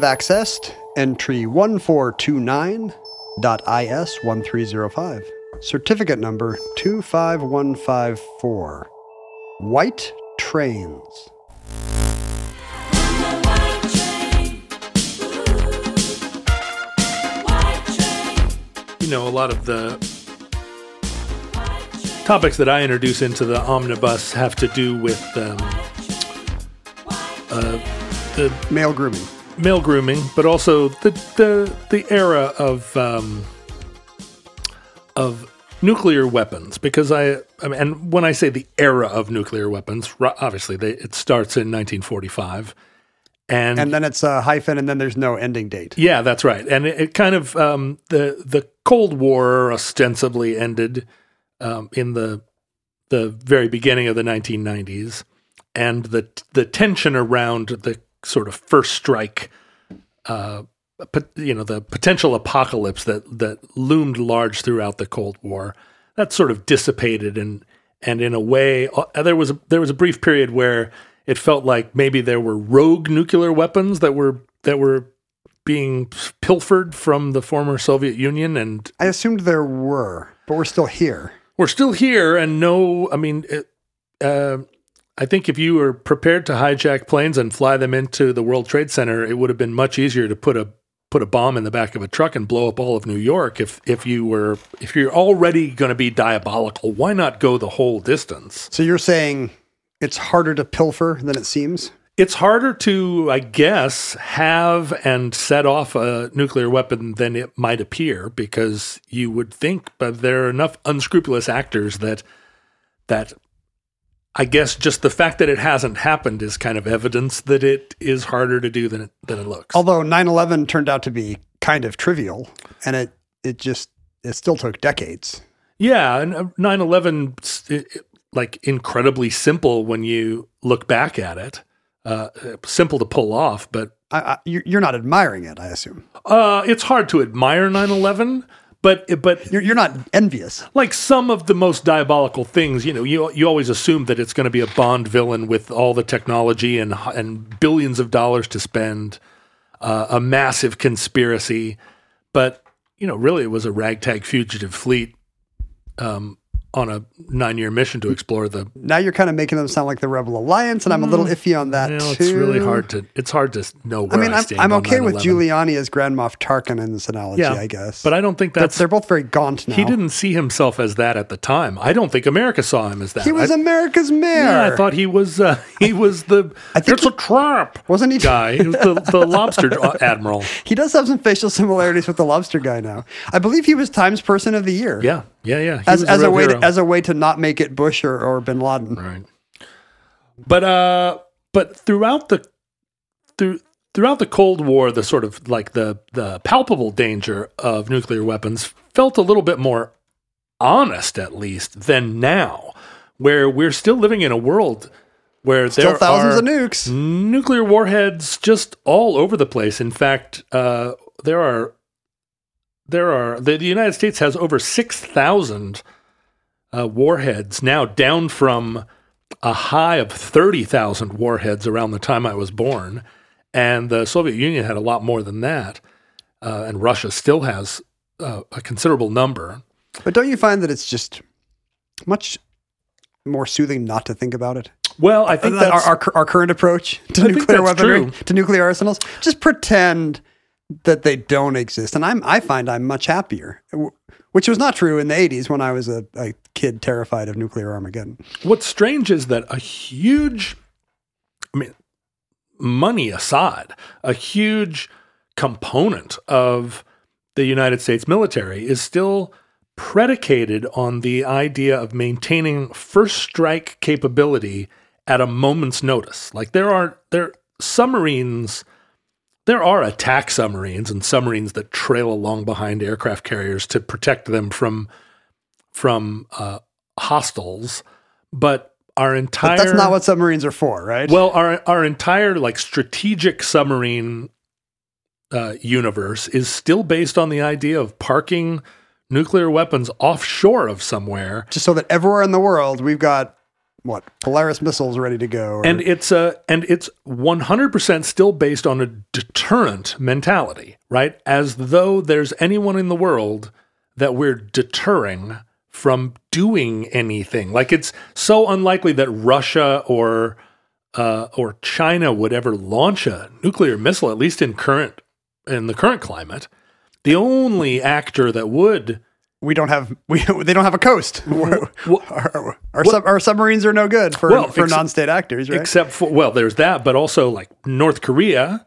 Have accessed entry 1429.is1305, certificate number 25154. White Trains. You know, a lot of the topics that I introduce into the omnibus have to do with um, uh, the Male grooming. Male grooming, but also the the the era of um, of nuclear weapons. Because I, I mean, and when I say the era of nuclear weapons, obviously they, it starts in 1945, and, And then it's a hyphen, and then there's no ending date. yeah, that's right. And it, it kind of um, the the Cold War ostensibly ended um, in the the very beginning of the 1990s, and the the tension around the sort of first strike, uh, you know, the potential apocalypse that that loomed large throughout the Cold War, that sort of dissipated, and and in a way, uh, there was a, there was a brief period where it felt like maybe there were rogue nuclear weapons that were that were being pilfered from the former Soviet Union, and I assumed there were, but we're still here. we're still here. And no, I mean, it, uh, I think if you were prepared to hijack planes and fly them into the World Trade Center, it would have been much easier to put a put a bomb in the back of a truck and blow up all of New York. If if you were if you're already going to be diabolical, why not go the whole distance? So you're saying it's harder to pilfer than it seems? It's harder to, I guess, have and set off a nuclear weapon than it might appear because you would think, but there are enough unscrupulous actors that that I guess just the fact that it hasn't happened is kind of evidence that it is harder to do than it than it looks. Although 9/11 turned out to be kind of trivial, and it it just it still took decades. Yeah, and uh, 9/11 's, i- i- like incredibly simple when you look back at it. Uh, simple to pull off, but I, I, you- you're not admiring it, I assume. uh, it's hard to admire 9/11. But but You're, you're not envious. like some of the most diabolical things, you know, you you always assume that it's going to be a Bond villain with all the technology and and billions of dollars to spend, uh, a massive conspiracy, but you know, really, it was a ragtag fugitive fleet um, on a nine-year mission to explore the. Now you're kind of making them sound like the Rebel Alliance, and I'm a little iffy on that You know, too. it's really hard to. It's hard to know I where I, mean, I'm on okay with 9/11. Giuliani as Grand Moff Tarkin in this analogy, Yeah, I guess. but I don't think But that's. they're both very gaunt now. he didn't see himself as that at the time. I don't think America saw him as that. He was I, America's mayor. Yeah, I thought he was. Uh, he was the. I think it's a trap. Wasn't he- guy? He was the, the lobster uh, admiral. he does have some facial similarities with the lobster guy now. I believe he was Times Person of the Year. Yeah, yeah, yeah. As, as a way to, as a way to not make it Bush or, or Bin Laden. right. But uh, but throughout the through throughout the Cold War, the sort of like the the palpable danger of nuclear weapons felt a little bit more honest, at least, than now, where we're still living in a world where Still there thousands are of nukes. nuclear warheads just all over the place. In fact, uh, there are there are the, the United States has over six thousand uh, warheads now, down from a high of thirty thousand warheads around the time I was born, and the Soviet Union had a lot more than that, uh, and Russia still has uh, a considerable number. But don't you find that it's just much more soothing not to think about it? Well, I think our, our, our current approach to I nuclear weaponry, true. to nuclear arsenals. Just pretend that they don't exist, and I'm I find I'm much happier, which was not true in the '80s when I was a, a kid terrified of nuclear Armageddon. what's strange is that a huge, I mean, money aside, a huge component of the United States military is still predicated on the idea of maintaining first strike capability at a moment's notice. Like there are there submarines there are attack submarines and submarines that trail along behind aircraft carriers to protect them from from uh, hostiles, but our entire But that's not what submarines are for, right? well, our our entire like strategic submarine uh, universe is still based on the idea of parking nuclear weapons offshore of somewhere, just so that everywhere in the world we've got what Polaris missiles ready to go. or- and it's a and it's one hundred percent still based on a deterrent mentality, right? As though there's anyone in the world that we're deterring from doing anything. Like it's so unlikely that Russia or uh, or China would ever launch a nuclear missile, at least in current in the current climate. The only actor that would we don't have we they don't have a coast. Well- our, our, sub, our submarines are no good for Well, for ex- non-state actors, right? except for well, there's that, but also like North Korea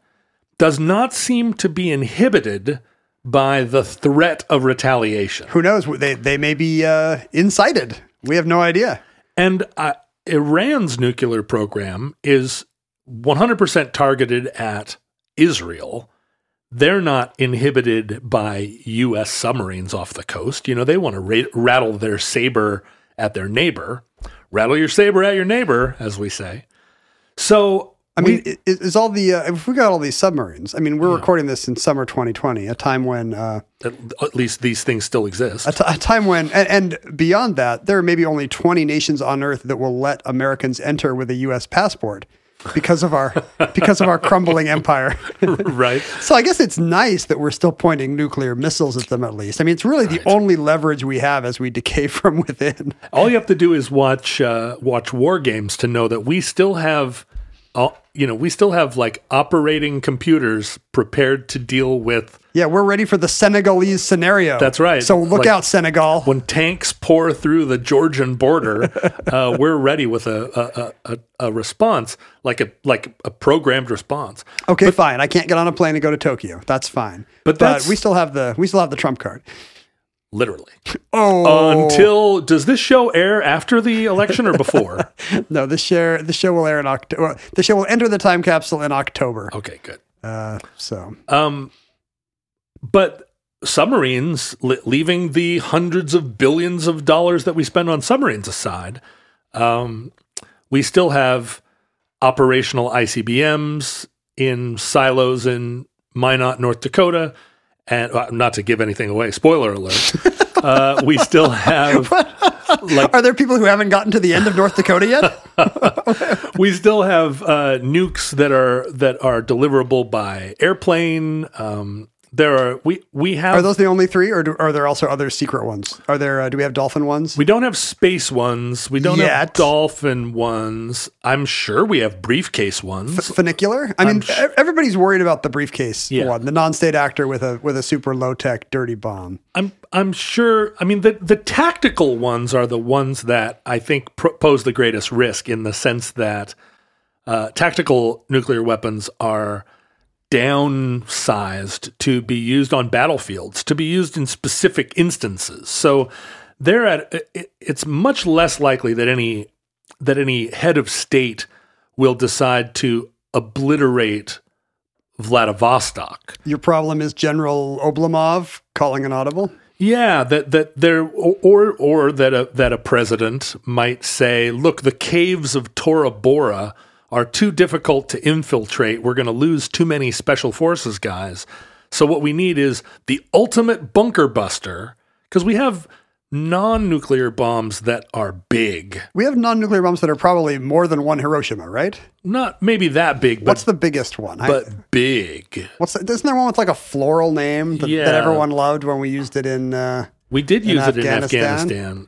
does not seem to be inhibited by the threat of retaliation. Who knows? They they may be uh, incited. We have no idea. And uh, Iran's nuclear program is 100% targeted at Israel. They're not inhibited by U.S. submarines off the coast. You know, they want to ra- rattle their saber at their neighbor. Rattle your saber at your neighbor, as we say. So, I we- mean, is, all the uh, if we got all these submarines? I mean, we're recording this in summer 2020, a time when uh, at, at least these things still exist. a, t- a time when and, and beyond that, there are maybe only 20 nations on Earth that will let Americans enter with a U.S. passport because of our because of our crumbling empire. right? So I guess it's nice that we're still pointing nuclear missiles at them at least. I mean, it's really the only leverage we have as we decay from within. All you have to do is watch uh, watch war games to know that we still have, uh, you know, we still have like operating computers prepared to deal with Yeah, we're ready for the Senegalese scenario. That's right. So look Like- out, Senegal. when tanks pour through the Georgian border. uh, we're ready with a a, a, a response, like a like a programmed response. Okay, fine. I can't get on a plane and go to Tokyo. That's fine. But that's- we still have the we still have the trump card. Literally. Oh Until does this show air after the election or before? no, this share the show will air in October. The show will enter the time capsule in October. okay, good. Uh, so Um, but submarines, li- leaving the hundreds of billions of dollars that we spend on submarines aside, um, we still have operational ICBMs in silos in Minot, North Dakota. And uh, not to give anything away, spoiler alert, uh, we still have like are there people who haven't gotten to the end of North Dakota yet? we still have uh, nukes that are that are deliverable by airplane. Um, there are we we have Are those the only three, or do, are there also other secret ones? Are there? Uh, do we have dolphin ones? We don't have space ones. We don't have Yet. dolphin ones. I'm sure we have briefcase ones. Funicular. I mean, sh- everybody's worried about the briefcase Yeah. one, the non-state actor with a with a super low tech dirty bomb. I'm I'm sure. I mean, the the tactical ones are the ones that I think pose the greatest risk in the sense that uh, tactical nuclear weapons are downsized to be used on battlefields, to be used in specific instances. So they're at. It's much less likely that any that any head of state will decide to obliterate Vladivostok. Your problem is General Oblomov calling an audible. Yeah, that that there or or that a that a president might say, look, the caves of Tora Bora are too difficult to infiltrate. We're going to lose too many special forces guys. So what we need is the ultimate bunker buster because we have non-nuclear bombs that are big. We have non-nuclear bombs that are probably more than one Hiroshima, right? Not maybe that big, but What's the biggest one? I- but big. what's the, isn't there one with like a floral name that, Yeah. that everyone loved when we used it in? Uh, We did use it in Afghanistan? Afghanistan.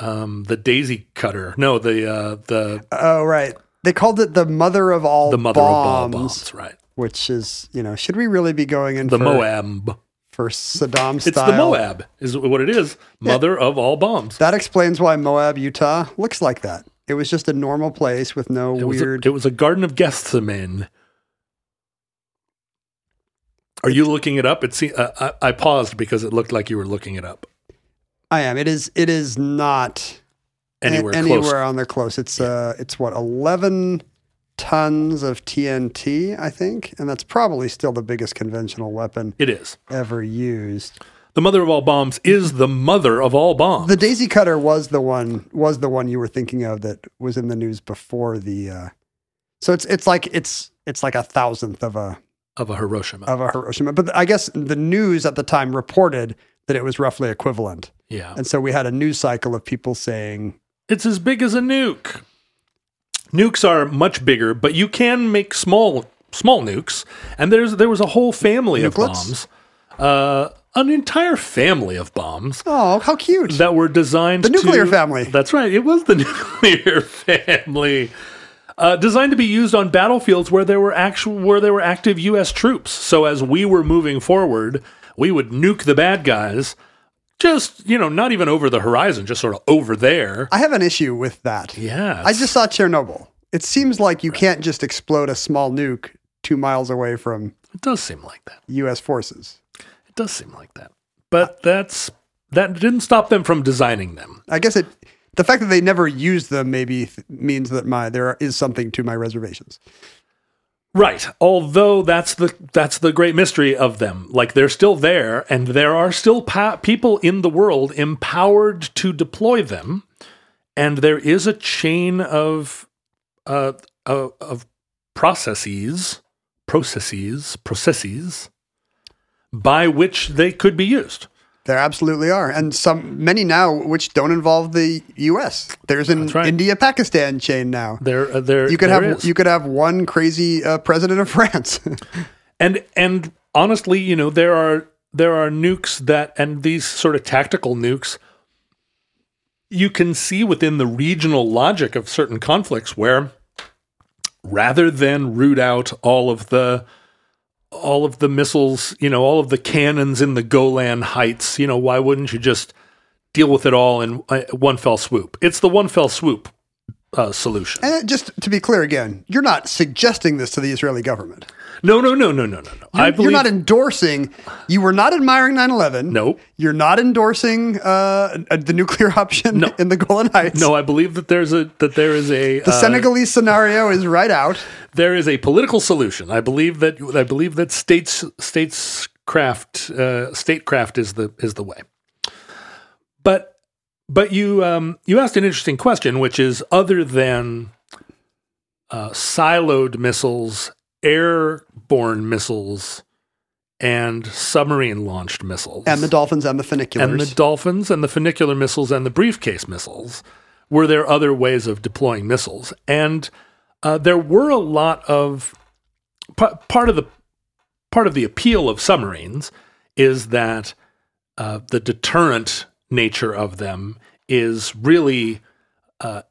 Um, the Daisy Cutter. No, the uh, the oh, right. They called it the mother of all the mother bombs, of all bombs. Right. which is you know should we really be going in The for, Moab. for Saddam style? It's the Moab, is what it is. Mother of all bombs. That explains why Moab, Utah, looks like that. It was just a normal place with no It was, a, weird. it was a garden of Gethsemane. Are you looking it up? It se- uh, I, I paused because it looked like you were looking it up. I am. It is. It is not Anywhere a- close. on there close. It's uh, it's what eleven tons of TNT, I think, and that's probably still the biggest conventional weapon It is. ever used. The mother of all bombs is the mother of all bombs. The Daisy Cutter was the one was the one you were thinking of that was in the news before the. Uh, so it's it's like it's it's like a thousandth of a of a Hiroshima. of a Hiroshima, but I guess the news at the time reported that it was roughly equivalent, yeah. and so we had a news cycle of people saying It's as big as a nuke. Nukes are much bigger, but you can make small small nukes. And there's there was a whole family of bombs. Uh, an entire family of bombs "Oh, how cute!" that were designed The nuclear to- family. That's right. It was the nuclear family. Uh, designed to be used on battlefields where there were actual where there were active U.S. troops. So as we were moving forward, we would nuke the bad guys, just you know, not even over the horizon, just sort of over there. I have an issue with that. Yeah, I just saw Chernobyl. It seems like you can't just explode a small nuke two miles away from it does seem like that. U.S. forces. It does seem like that. But that's that didn't stop them from designing them. I guess it. The fact that they never used them maybe th- means that my there is something to my reservations. Right. Although that's the that's the great mystery of them. Like they're still there, and there are still pa- people in the world empowered to deploy them, and there is a chain of uh, of, of processes, processes, processes by which they could be used. There absolutely are, and some many now which don't involve the U.S. There's an right. India-Pakistan chain now. There, uh, there You could there have is. you could have one crazy uh, president of France. and and honestly, you know, there are there are nukes that and these sort of tactical nukes you can see within the regional logic of certain conflicts where rather than root out all of the all of the missiles, you know, all of the cannons in the Golan Heights, you know, why wouldn't you just deal with it all in uh, one fell swoop? It's the one fell swoop uh, solution. and just to be clear again, you're not suggesting this to the Israeli government. No, no, no, no, no, no, no. You're, believe you're not endorsing. You were not admiring 9/11. No. You're not endorsing uh, the nuclear option No. in the Golan Heights. No, I believe that there's a that there is a The uh, Senegalese scenario is right out. there is a political solution. I believe that I believe that states statescraft uh, statecraft is the is the way. But but you um, you asked an interesting question, which is other than uh, siloed missiles, airborne missiles, and submarine launched missiles, And the dolphins and the funiculars. and the dolphins and the funicular missiles and the briefcase missiles were there other ways of deploying missiles and uh, there were a lot of pa- part of the part of the appeal of submarines is that uh, the deterrent nature of them is really uh,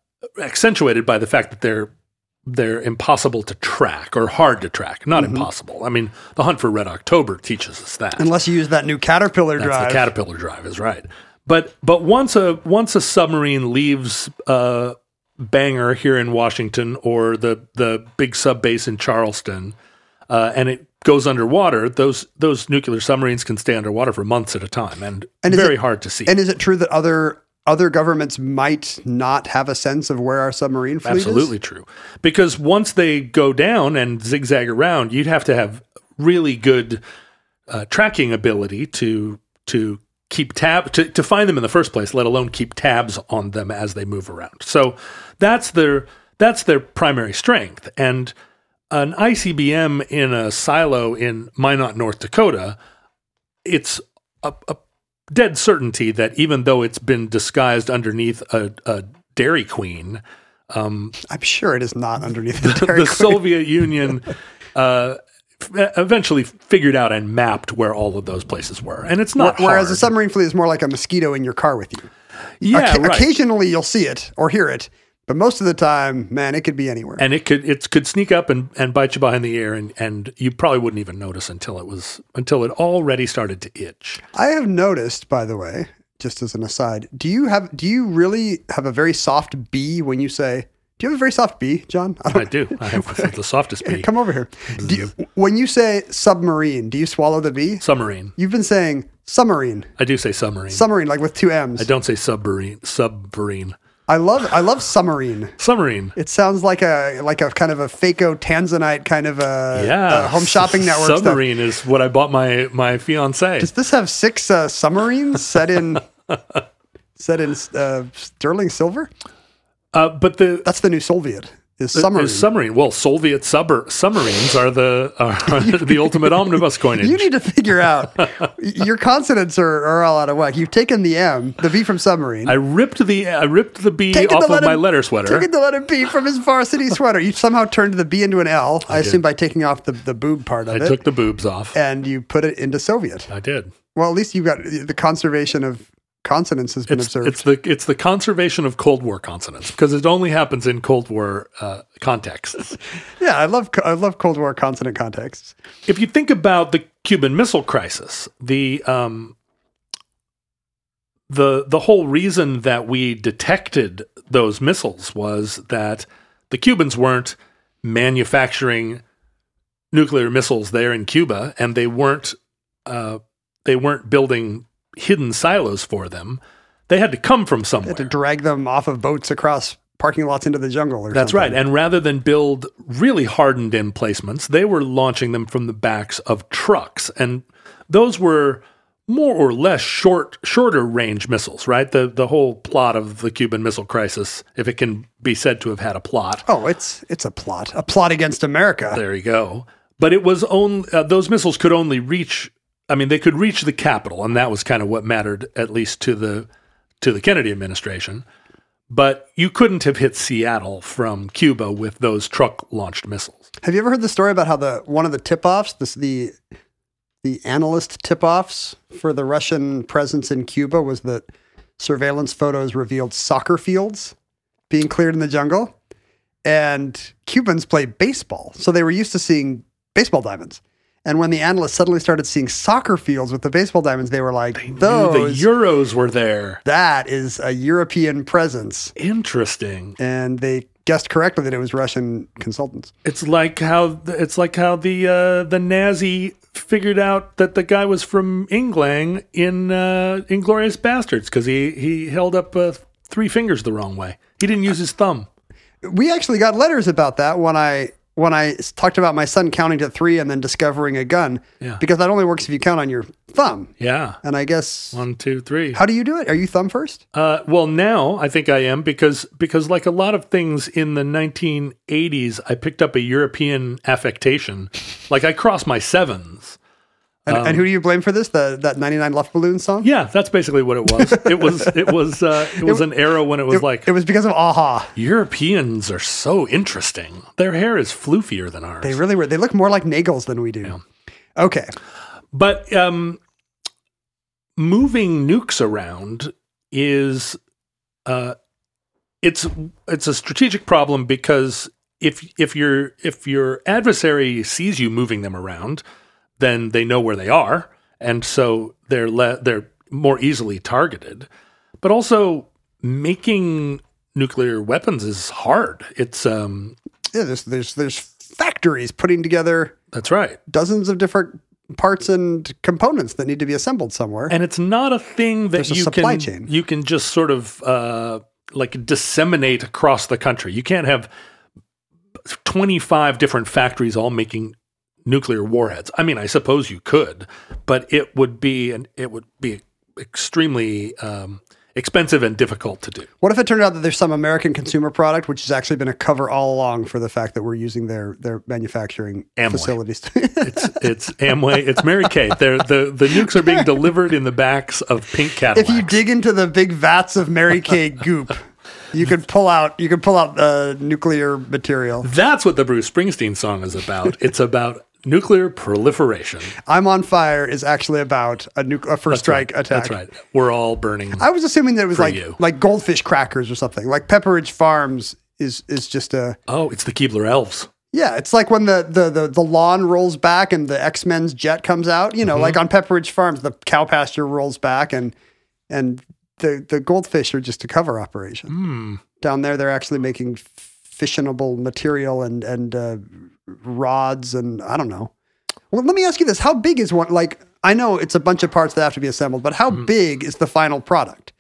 accentuated by the fact that they're they're impossible to track or hard to track. Not impossible. I mean, the hunt for Red October teaches us that. Unless you use that new Caterpillar That's drive. the Caterpillar drive is right. But but once a once a submarine leaves uh, Bangor here in Washington or the the big sub base in Charleston, uh, and it goes underwater, those those nuclear submarines can stay underwater for months at a time, and, And very it- hard to see. and is it true that other other governments might not have a sense of where our submarine fleet is. Absolutely is? true. Because once they go down and zigzag around, you'd have to have really good uh, tracking ability to to keep tab to, to find them in the first place, let alone keep tabs on them as they move around. So that's their that's their primary strength. And an ICBM in a silo in Minot, North Dakota, it's a, a dead certainty that even though it's been disguised underneath a, a Dairy Queen, I'm sure it is not underneath the Dairy the. Soviet Union uh, eventually figured out and mapped where all of those places were. And it's not Whereas hard. a submarine fleet is more like a mosquito in your car with you. yeah, right. Occasionally you'll see it or hear it, but most of the time, man, it could be anywhere. and it could it could sneak up and, and bite you behind the ear and, and you probably wouldn't even notice until it was until it already started to itch. I have noticed, by the way, just as an aside, do you have do you really have a very soft B when you say? Do you have a very soft B, John? I I do. I have the softest bee. Come over here. Do you, when you say submarine, do you swallow the B? Submarine. You've been saying submarine, I do say submarine. submarine, like with two M's. I don't say submarine. Submarine. I love I love submarine. Submarine. It sounds like a like a kind of a Faco Tanzanite kind of a, Yeah. a home shopping network. stuff. Submarine is what I bought my my fiance. Does this have six uh, submarines set in set in uh, sterling silver? Uh, but the That's the new Soviet. Is submarine. is submarine. Well, Soviet submer- submarines are the are the ultimate omnibus coinage. you need to figure out your consonants are, are all out of whack. You've taken the M, the V from submarine. I ripped the I ripped the B taken off the of my letter sweater. Taken the letter B from his varsity sweater. You somehow turned the B into an L. I, assume by taking off the, the boob part of I it. I took the boobs off. and you put it into Soviet. I did. Well, at least you've got the conservation of consonants has been It's, observed. it's the it's the conservation of Cold War consonants because it only happens in Cold War uh, contexts. yeah, I love I love Cold War consonant contexts. if you think about the Cuban Missile Crisis, the um, the the whole reason that we detected those missiles was that the Cubans weren't manufacturing nuclear missiles there in Cuba, and they weren't uh, they weren't building hidden silos for them. They had to come from somewhere. to drag them off of boats across parking lots into the jungle. Or That's something. right. And rather than build really hardened emplacements, they were launching them from the backs of trucks. And those were more or less short, shorter range missiles, right? The the whole plot of the Cuban Missile Crisis, if it can be said to have had a plot, Oh, it's it's a plot, a plot against America. there you go. But it was only uh, those missiles could only reach. I mean, they could reach the capital, and that was kind of what mattered, at least to the to the Kennedy administration. But you couldn't have hit Seattle from Cuba with those truck launched missiles. Have you ever heard the story about how the one of the tip offs, this the the analyst tip offs for the Russian presence in Cuba was that surveillance photos revealed soccer fields being cleared in the jungle, and Cubans play baseball, so they were used to seeing baseball diamonds. And when the analysts suddenly started seeing soccer fields with the baseball diamonds, they were like, "Those, the Euros were there. that is a European presence." Interesting. And they guessed correctly that it was Russian consultants. It's like how it's like how the uh, the Nazi figured out that the guy was from England in uh, Inglourious Basterds because he he held up uh, three fingers the wrong way. He didn't use his thumb. we actually got letters about that when I when I talked about my son counting to three and then discovering a gun. Yeah. Because that only works if you count on your thumb. Yeah. And I guess One, two, three. how do you do it? Are you thumb first? Uh, well, now I think I am because because like a lot of things in the 1980s, I picked up a European affectation. Like I cross my sevens. And, Um, and who do you blame for this? The that ninety nine Luft balloon song? Yeah, that's basically what it was. It was it was uh, it was an era when it was It, like it was because of aha. Europeans are so interesting. Their hair is floofier than ours. They really were. They look more like Nagels than we do. Okay. But um, moving nukes around is uh, it's it's a strategic problem because if if your if your adversary sees you moving them around, then they know where they are, and so they're le- they're more easily targeted. But also making nuclear weapons is hard. It's um Yeah, there's there's there's factories putting together that's right. dozens of different parts and components that need to be assembled somewhere. and it's not a thing that a you supply can chain. you can just sort of uh, like disseminate across the country. You can't have 25 different factories all making nuclear warheads. I mean, I suppose you could, but it would be and it would be extremely um, expensive and difficult to do. What if it turned out that there's some American consumer product which has actually been a cover all along for the fact that we're using their their manufacturing Amway. facilities? It's it's Amway, it's Mary Kay. They're, the the nukes are being delivered in the backs of pink Cadillacs. if you dig into the big vats of Mary Kay goop, you could pull out you could pull out uh, nuclear material. That's what the Bruce Springsteen song is about. It's about nuclear proliferation. I'm on fire is actually about a, nu- a first strike Right. attack. That's right. We're all burning. I was assuming that it was like you. like goldfish crackers or something. Like Pepperidge Farms is is just a oh, it's the Keebler elves. yeah. It's like when the the the, the lawn rolls back and the X Men's jet comes out. You know, Mm-hmm. like on Pepperidge Farms, the cow pasture rolls back and and the the goldfish are just a cover operation. Hmm. Down there, they're actually making fissionable material and and uh, rods and I don't know. Well, let me ask you this: How big is one? Like, I know it's a bunch of parts that have to be assembled, but Mm-hmm. how big is the final product?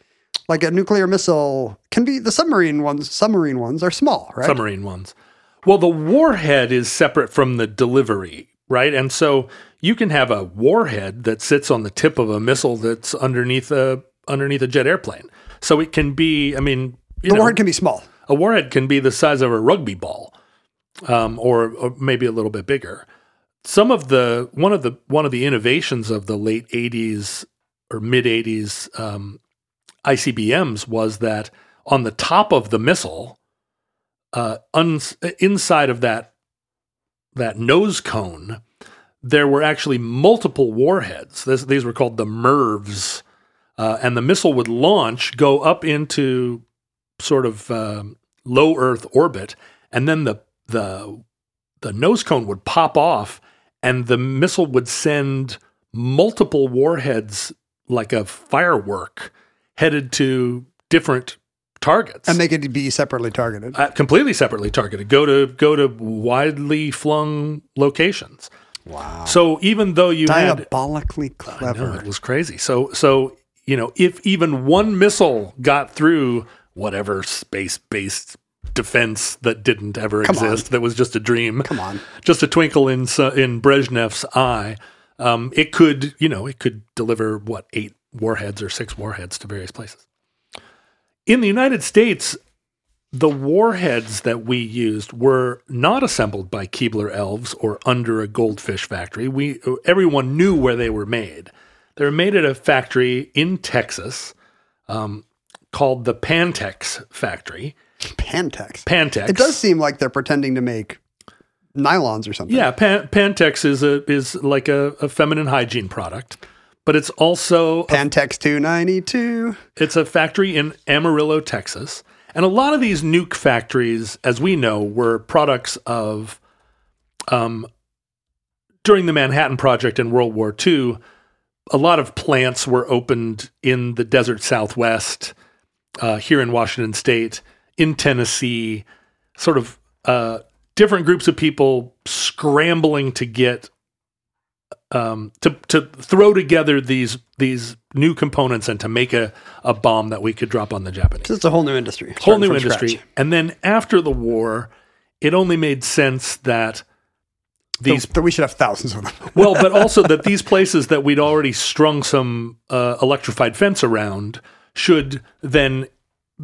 Like a nuclear missile can be the submarine ones. Submarine ones are small, right? submarine ones. Well, the warhead is separate from the delivery, right? And so you can have a warhead that sits on the tip of a missile that's underneath a underneath a jet airplane. So it can be, I mean, you the know, warhead can be small. a warhead can be the size of a rugby ball, um, or, or maybe a little bit bigger. Some of the one of the one of the innovations of the late '80s or mid '80s um, ICBMs was that on the top of the missile, uh, uns- inside of that that nose cone, there were actually multiple warheads. This, these were called the MIRVs, uh, and the missile would launch, go up into sort of um, low Earth orbit, and then the the the nose cone would pop off, and the missile would send multiple warheads like a firework headed to different targets And they could be separately targeted. uh, completely separately targeted. Go to go to widely flung locations. Wow! So even though you had Diabolically know, clever. it was crazy. So so you know if even one missile got through whatever space based defense that didn't ever Come on. exist, that was just a dream. Come on. just a twinkle in in Brezhnev's eye. Um, it could you know it could deliver what eight warheads or six warheads to various places. In the United States, the warheads that we used were not assembled by Keebler elves or under a goldfish factory. We everyone knew where they were made. They were made at a factory in Texas um, called the Pantex factory. Pantex. Pantex. It does seem like they're pretending to make nylons or something. Yeah, Pan- Pantex is a is like a, a feminine hygiene product, but it's also Pantex 292. It's a factory in Amarillo, Texas. And a lot of these nuke factories, as we know, were products of um, during the Manhattan Project in World War II. A lot of plants were opened in the desert Southwest, uh, here in Washington State, in Tennessee, sort of uh, different groups of people scrambling to get um, to to throw together these these new components and to make a, a bomb that we could drop on the Japanese. It's a whole new industry. Whole new industry. scratch. And then after the war, it only made sense that these That we should have thousands of them. well, but also that these places that we'd already strung some uh, electrified fence around should then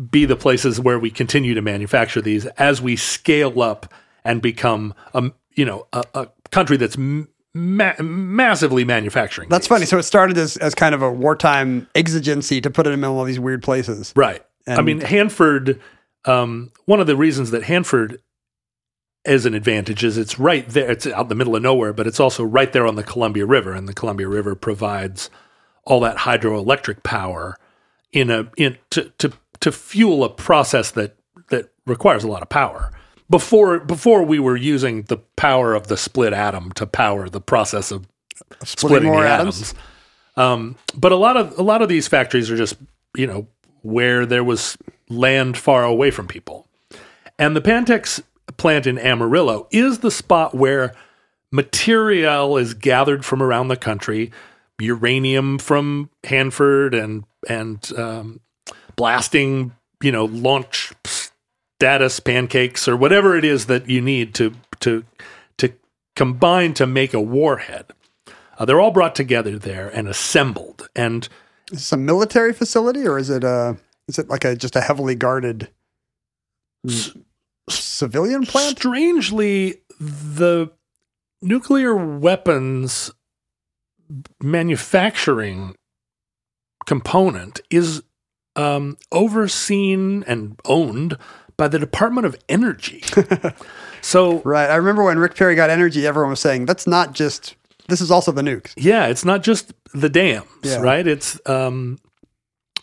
be the places where we continue to manufacture these as we scale up and become a you know a, a country that's ma- massively manufacturing. That's these. funny. So it started as, as kind of a wartime exigency to put it in all these weird places. Right. I mean, Hanford, um, one of the reasons that Hanford is an advantage is it's right there. It's out in the middle of nowhere, but it's also right there on the Columbia River, and the Columbia River provides all that hydroelectric power in a in to to to fuel a process that that requires a lot of power. Before before we were using the power of the split atom to power the process of splitting more the atoms? atoms. Um, but a lot of a lot of these factories are just you know where there was land far away from people, and the Pantex plant in Amarillo is the spot where material is gathered from around the country, uranium from Hanford and and um, blasting you know launch status pancakes or whatever it is that you need to to to combine to make a warhead. Uh, they're all brought together there and assembled, and Is this a military facility or is it a is it like a just a heavily guarded civilian plant? Strangely, the nuclear weapons manufacturing component is um, overseen and owned by the Department of Energy. so, Right. I remember when Rick Perry got energy, everyone was saying that's not just this is also the nukes. yeah, it's not just the dams, Yeah. right? It's um,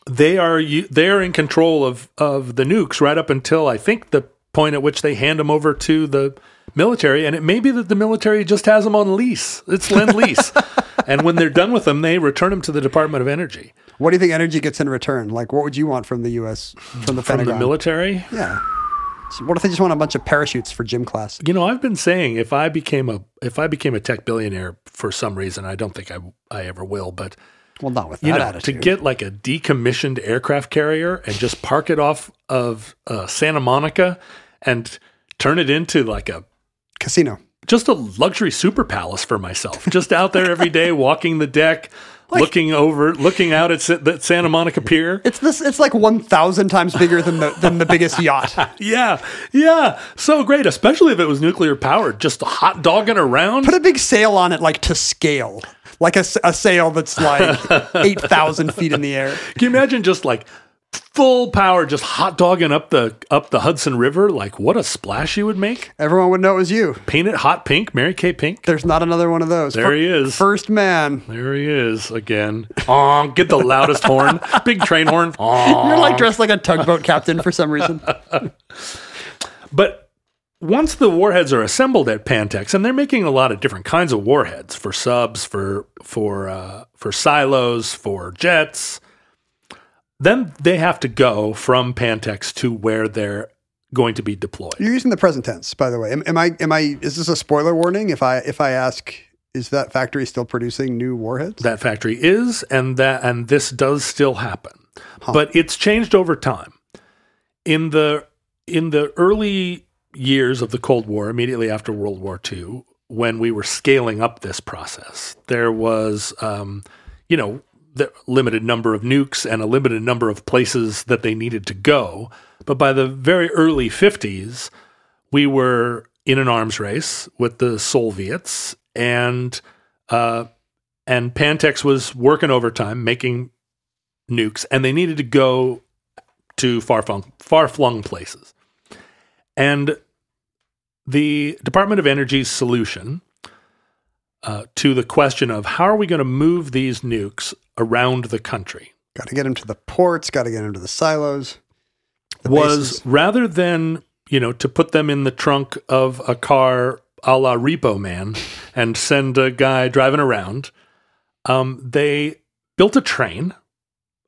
they are they are in control of of the nukes right up until I think the point at which they hand them over to the military, and it may be that the military just has them on lease. It's lend lease, and when they're done with them, they return them to the Department of Energy What do you think energy gets in return? Like what would you want from the US from the from Pentagon? the military. Yeah. So what if they just want a bunch of parachutes for gym class? You know, I've been saying if I became a if I became a tech billionaire for some reason, I don't think I I ever will, but Well, not with that you know, attitude. to get like a decommissioned aircraft carrier and just park it off of uh, Santa Monica and turn it into like a casino. just a luxury super palace for myself. Just out there every day, walking the deck, looking over, looking out at the Santa Monica Pier. It's this. It's like one thousand times bigger than the than the biggest yacht. Yeah, yeah, so great, especially if it was nuclear powered. Just hot dogging around. Put a big sail on it, like to scale, like a sail that's like eight thousand feet in the air. Can you imagine just like full power, just hot dogging up the up the Hudson River? Like what a splash you would make! Everyone would know it was you. Paint it hot pink, Mary Kay Pink. There's not another one of those. There he is. First man. There he is again. Aw, get the loudest horn, big train horn. Aw. You're like dressed like a tugboat captain for some reason. But once the warheads are assembled at Pantex, and they're making a lot of different kinds of warheads for subs, for for uh, for silos, for jets, then they have to go from Pantex to where they're going to be deployed. You're using the present tense, by the way. Am, am I? Am I? Is this a spoiler warning? If I if I ask, is that factory still producing new warheads? That factory is, and that and this does still happen, but it's changed over time. In the in the early years of the Cold War, immediately after World War II, when we were scaling up this process, there was, um, you know, the limited number of nukes and a limited number of places that they needed to go. But by the very early 50s, we were in an arms race with the Soviets, and uh, and Pantex was working overtime making nukes, and they needed to go to far far flung places. And the Department of Energy's solution uh, to the question of how are we going to move these nukes around the country Got to get them to the ports. Got to get them to the silos. the was bases. rather than you know to put them in the trunk of a car a la Repo Man and send a guy driving around. Um, they built a train,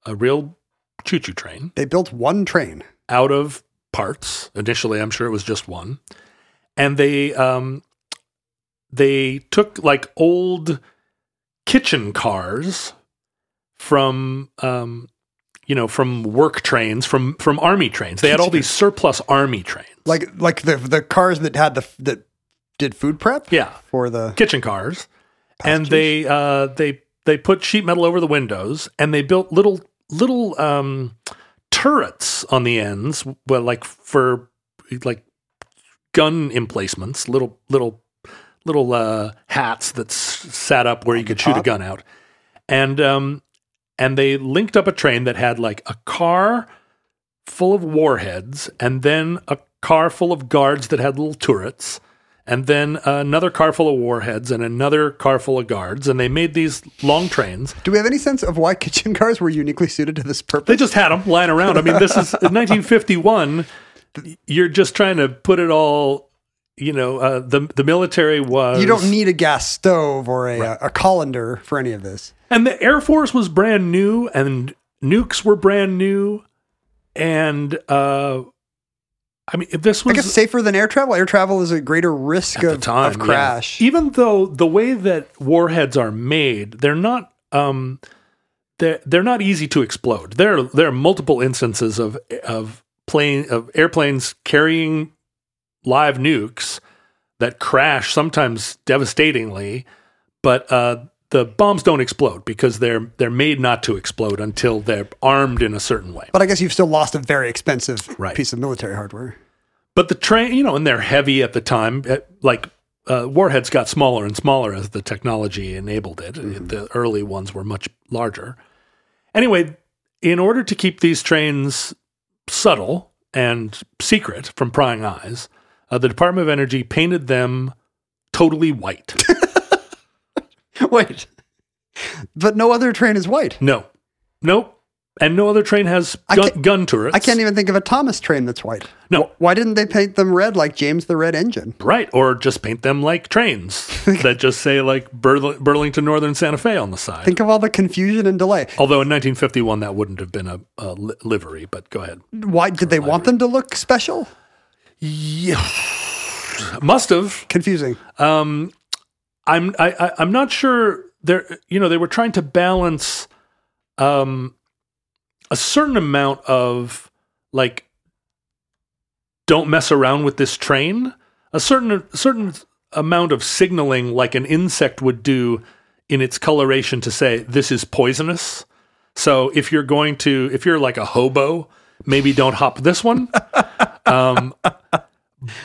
a real choo-choo train, They built one train. out of parts. Initially, I'm sure it was just one, and they um, they took like old kitchen cars from um, you know from work trains from from army trains. They had all these surplus army trains, Like like the the cars that had the that did food prep. yeah, For the kitchen cars, and they uh, they they put sheet metal over the windows, and they built little little um, turrets on the ends, well, like for like gun emplacements, little little little uh, hats that s- sat up where you could shoot a gun out, and um, and they linked up a train that had like a car full of warheads, and then a car full of guards that had little turrets, and then another car full of warheads, and another car full of guards, and they made these long trains. Do we have any sense of why kitchen cars were uniquely suited to this purpose? They just had them lying around. I mean, this is 1951. You're just trying to put it all. You know, uh, the the military was. you don't need a gas stove or a, a colander for any of this. And the Air Force was brand new, and nukes were brand new, and uh, I mean, if this I was guess safer than air travel. Air travel is a greater risk of, time of yeah. crash. Even though the way that warheads are made, they're not um, they're they're not easy to explode. There there are multiple instances of of plane of airplanes carrying live nukes that crash sometimes devastatingly, but uh, the bombs don't explode because they're they're made not to explode until they're armed in a certain way. But I guess you've still lost a very expensive Right. piece of military hardware. But the train, you know, and they're heavy at the time. uh, Like uh, warheads got smaller and smaller as the technology enabled it. The early ones were much larger. Anyway, in order to keep these trains subtle and secret from prying eyes, uh, the Department of Energy painted them totally white. Wait. But no other train is white. no, nope. And no other train has gun, gun turrets. I can't even think of a Thomas train that's white. No. Why didn't they paint them red like James the Red Engine? Right, or just paint them like trains that just say like Burl- Burlington Northern Santa Fe on the side. Think of all the confusion and delay. Although in 1951 that wouldn't have been a, a livery, but go ahead. Why did they want them to look special? Yeah, must have. Confusing. I'm I, I I'm not sure. They're you know they were trying to balance um a certain amount of like don't mess around with this train. A certain a certain amount of signaling like an insect would do in its coloration to say this is poisonous. So if you're going to if you're like a hobo, maybe don't hop this one. um,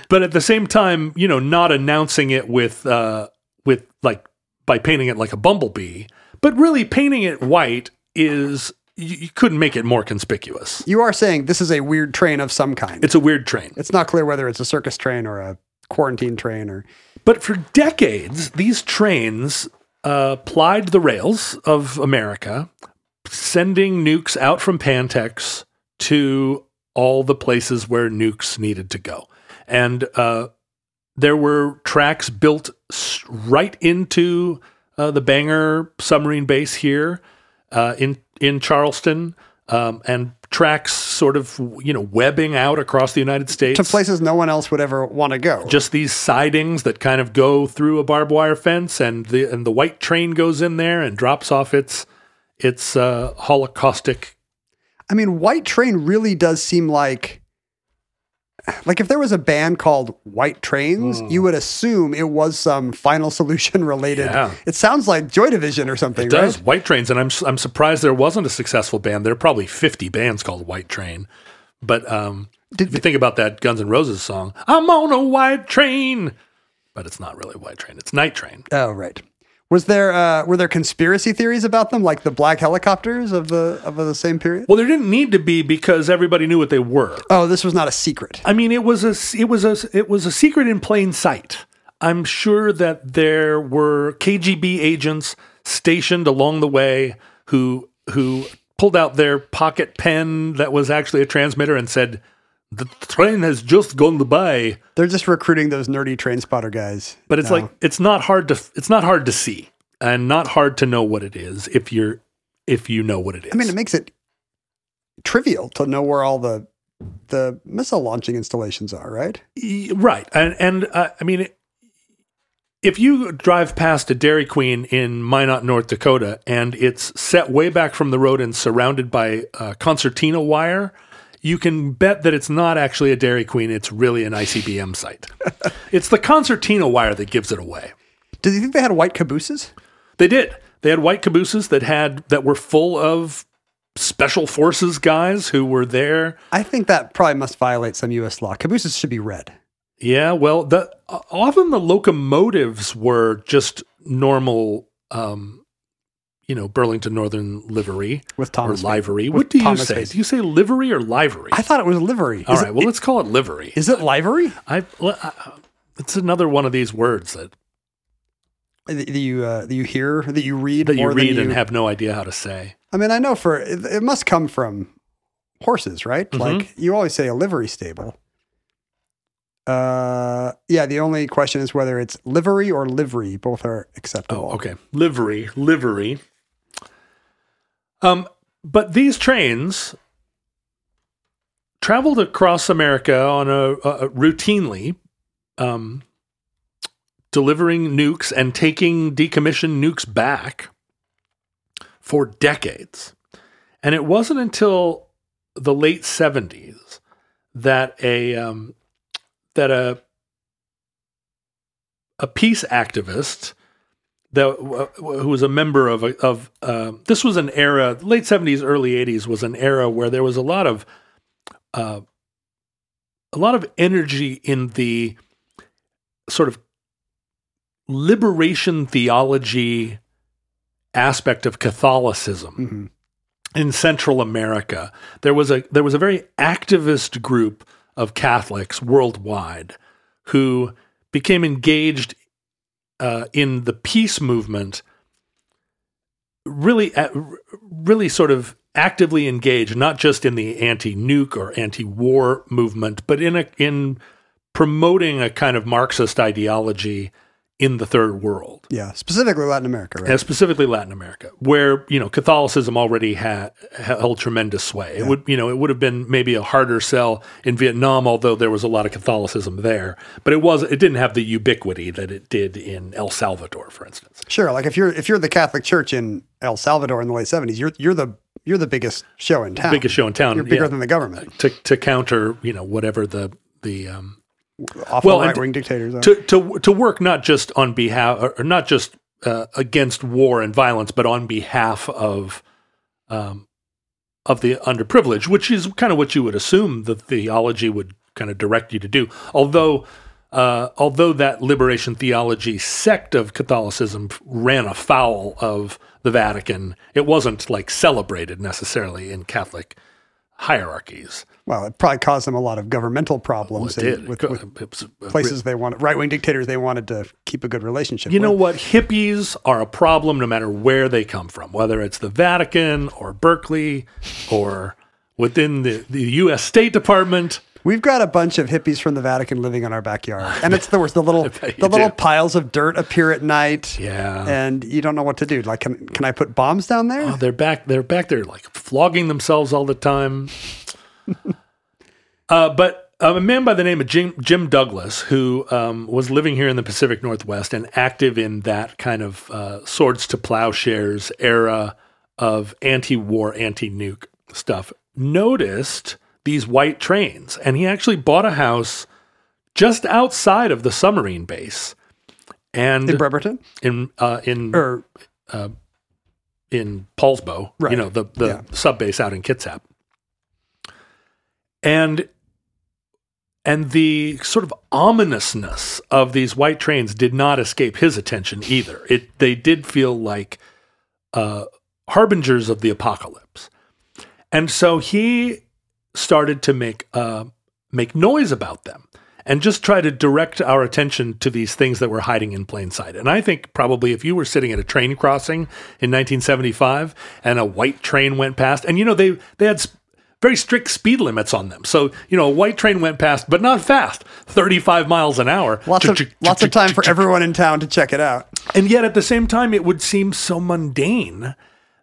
but at the same time, you know, not announcing it with uh, with like by painting it like a bumblebee, but really painting it white is you, you couldn't make it more conspicuous. You are saying this is a weird train of some kind. It's a weird train. It's not clear whether it's a circus train or a quarantine train or But for decades, these trains uh, plied the rails of America, sending nukes out from Pantex to all the places where nukes needed to go. And uh, there were tracks built right into uh, the Bangor submarine base here uh, in in Charleston, um, and tracks sort of you know webbing out across the United States to places no one else would ever want to go. just these sidings that kind of go through a barbed wire fence, and the and the white train goes in there and drops off its its uh, holocaustic. I mean, White Train really does seem like like if there was a band called White Trains, you would assume it was some Final Solution related. Yeah. It sounds like Joy Division or something, It does right? white trains, and I'm I'm surprised there wasn't a successful band. There are probably 50 bands called White Train, but um, if you think about that Guns N' Roses song, "I'm on a white train," but it's not really White Train; it's Night Train. Oh, right. Was there uh, were there conspiracy theories about them, like the black helicopters of the of the same period? Well, there didn't need to be because everybody knew what they were. Oh, this was not a secret. I mean, it was a it was a it was a secret in plain sight. I'm sure that there were KGB agents stationed along the way who who pulled out their pocket pen that was actually a transmitter and said, "The train has just gone by." They're just recruiting those nerdy train spotter guys. But it's now. like it's not hard to it's not hard to see and not hard to know what it is if you're if you know what it is. I mean, it makes it trivial to know where all the the missile launching installations are, right? Right. And and uh, I mean if you drive past a Dairy Queen in Minot, North Dakota, and it's set way back from the road and surrounded by uh, concertina wire, you can bet that it's not actually a Dairy Queen. It's really an ICBM site. it's the concertina wire that gives it away. Do you think they had white cabooses? They did. They had white cabooses that had that were full of special forces guys who were there I think that probably must violate some U.S. law. Cabooses should be red. Yeah, well, the often the locomotives were just normal, um, you know, Burlington Northern livery With Thomas or livery. with What do you say? face. Do you say livery or livery? I thought it was livery. All is right, it, well, let's call it livery. is it livery? I, I, it's another one of these words that That you uh, that you hear that you read that you read and you- have no idea how to say. I mean, I know for it, it must come from horses, right? Mm-hmm. Like you always say a livery stable. Uh, yeah. The only question is whether it's livery or livery. Both are acceptable. Oh, okay. Livery, livery. Um, but these trains traveled across America on a, a routinely, um, delivering nukes and taking decommissioned nukes back for decades. And it wasn't until the late seventies that a um, that a a peace activist that who was a member of a, of uh, this was an era late seventies early eighties was an era where there was a lot of uh, a lot of energy in the sort of liberation theology aspect of Catholicism in Central America. There was a there was a very activist group of Catholics worldwide who became engaged uh, in the peace movement. Really, uh, really, sort of actively engaged, not just in the anti-nuke or anti-war movement, but in a in promoting a kind of Marxist ideology in the third world Yeah, specifically Latin America, right? and specifically Latin America, where you know Catholicism already had held tremendous sway. It would you know it would have been maybe a harder sell in Vietnam, although there was a lot of Catholicism there, but it was it didn't have the ubiquity that it did in El Salvador, for instance. Sure. Like if you're if you're the Catholic Church in El Salvador in the late seventies, you're you're the you're the biggest show in town. Biggest show in town, You're bigger yeah, than the government. to to counter you know whatever the the um, Awful Well, right wing dictators. Are. to to to work not just on behalf or not just uh, against war and violence, but on behalf of um, of the underprivileged, which is kind of what you would assume the theology would kind of direct you to do. Although uh, although that liberation theology sect of Catholicism ran afoul of the Vatican, it wasn't like celebrated necessarily in Catholic hierarchies. Well, it probably caused them a lot of governmental problems did. with, It with places they wanted right wing dictators they wanted to keep a good relationship. You know what? Hippies are a problem no matter where they come from, whether it's the Vatican or Berkeley or within the, the U.S. State Department. We've got a bunch of hippies from the Vatican living in our backyard, and it's the worst. The little the little do. piles of dirt appear at night. Yeah. and you don't know what to do. Like, can can I put bombs down there? Oh, they're back. They're back there, like flogging themselves all the time. uh, but uh, a man by the name of Jim, Jim Douglass, who um, was living here in the Pacific Northwest and active in that kind of uh, swords to plowshares era of anti-war, anti-nuke stuff, noticed these white trains, and he actually bought a house just outside of the submarine base, and in Bremerton in uh, in or in Poulsbo, Right. you know, the, the Yeah. sub base out in Kitsap. And and the sort of ominousness of these white trains did not escape his attention either. It they did feel like uh, harbingers of the apocalypse, and so he started to make uh, make noise about them and just try to direct our attention to these things that were hiding in plain sight. And I think probably if you were sitting at a train crossing in 1975 and a white train went past, and you know they they had very strict speed limits on them, so you know a white train went past, but not fast, 35 miles an hour. lots of lots of time for everyone in town to check it out. And yet at the same time, it would seem so mundane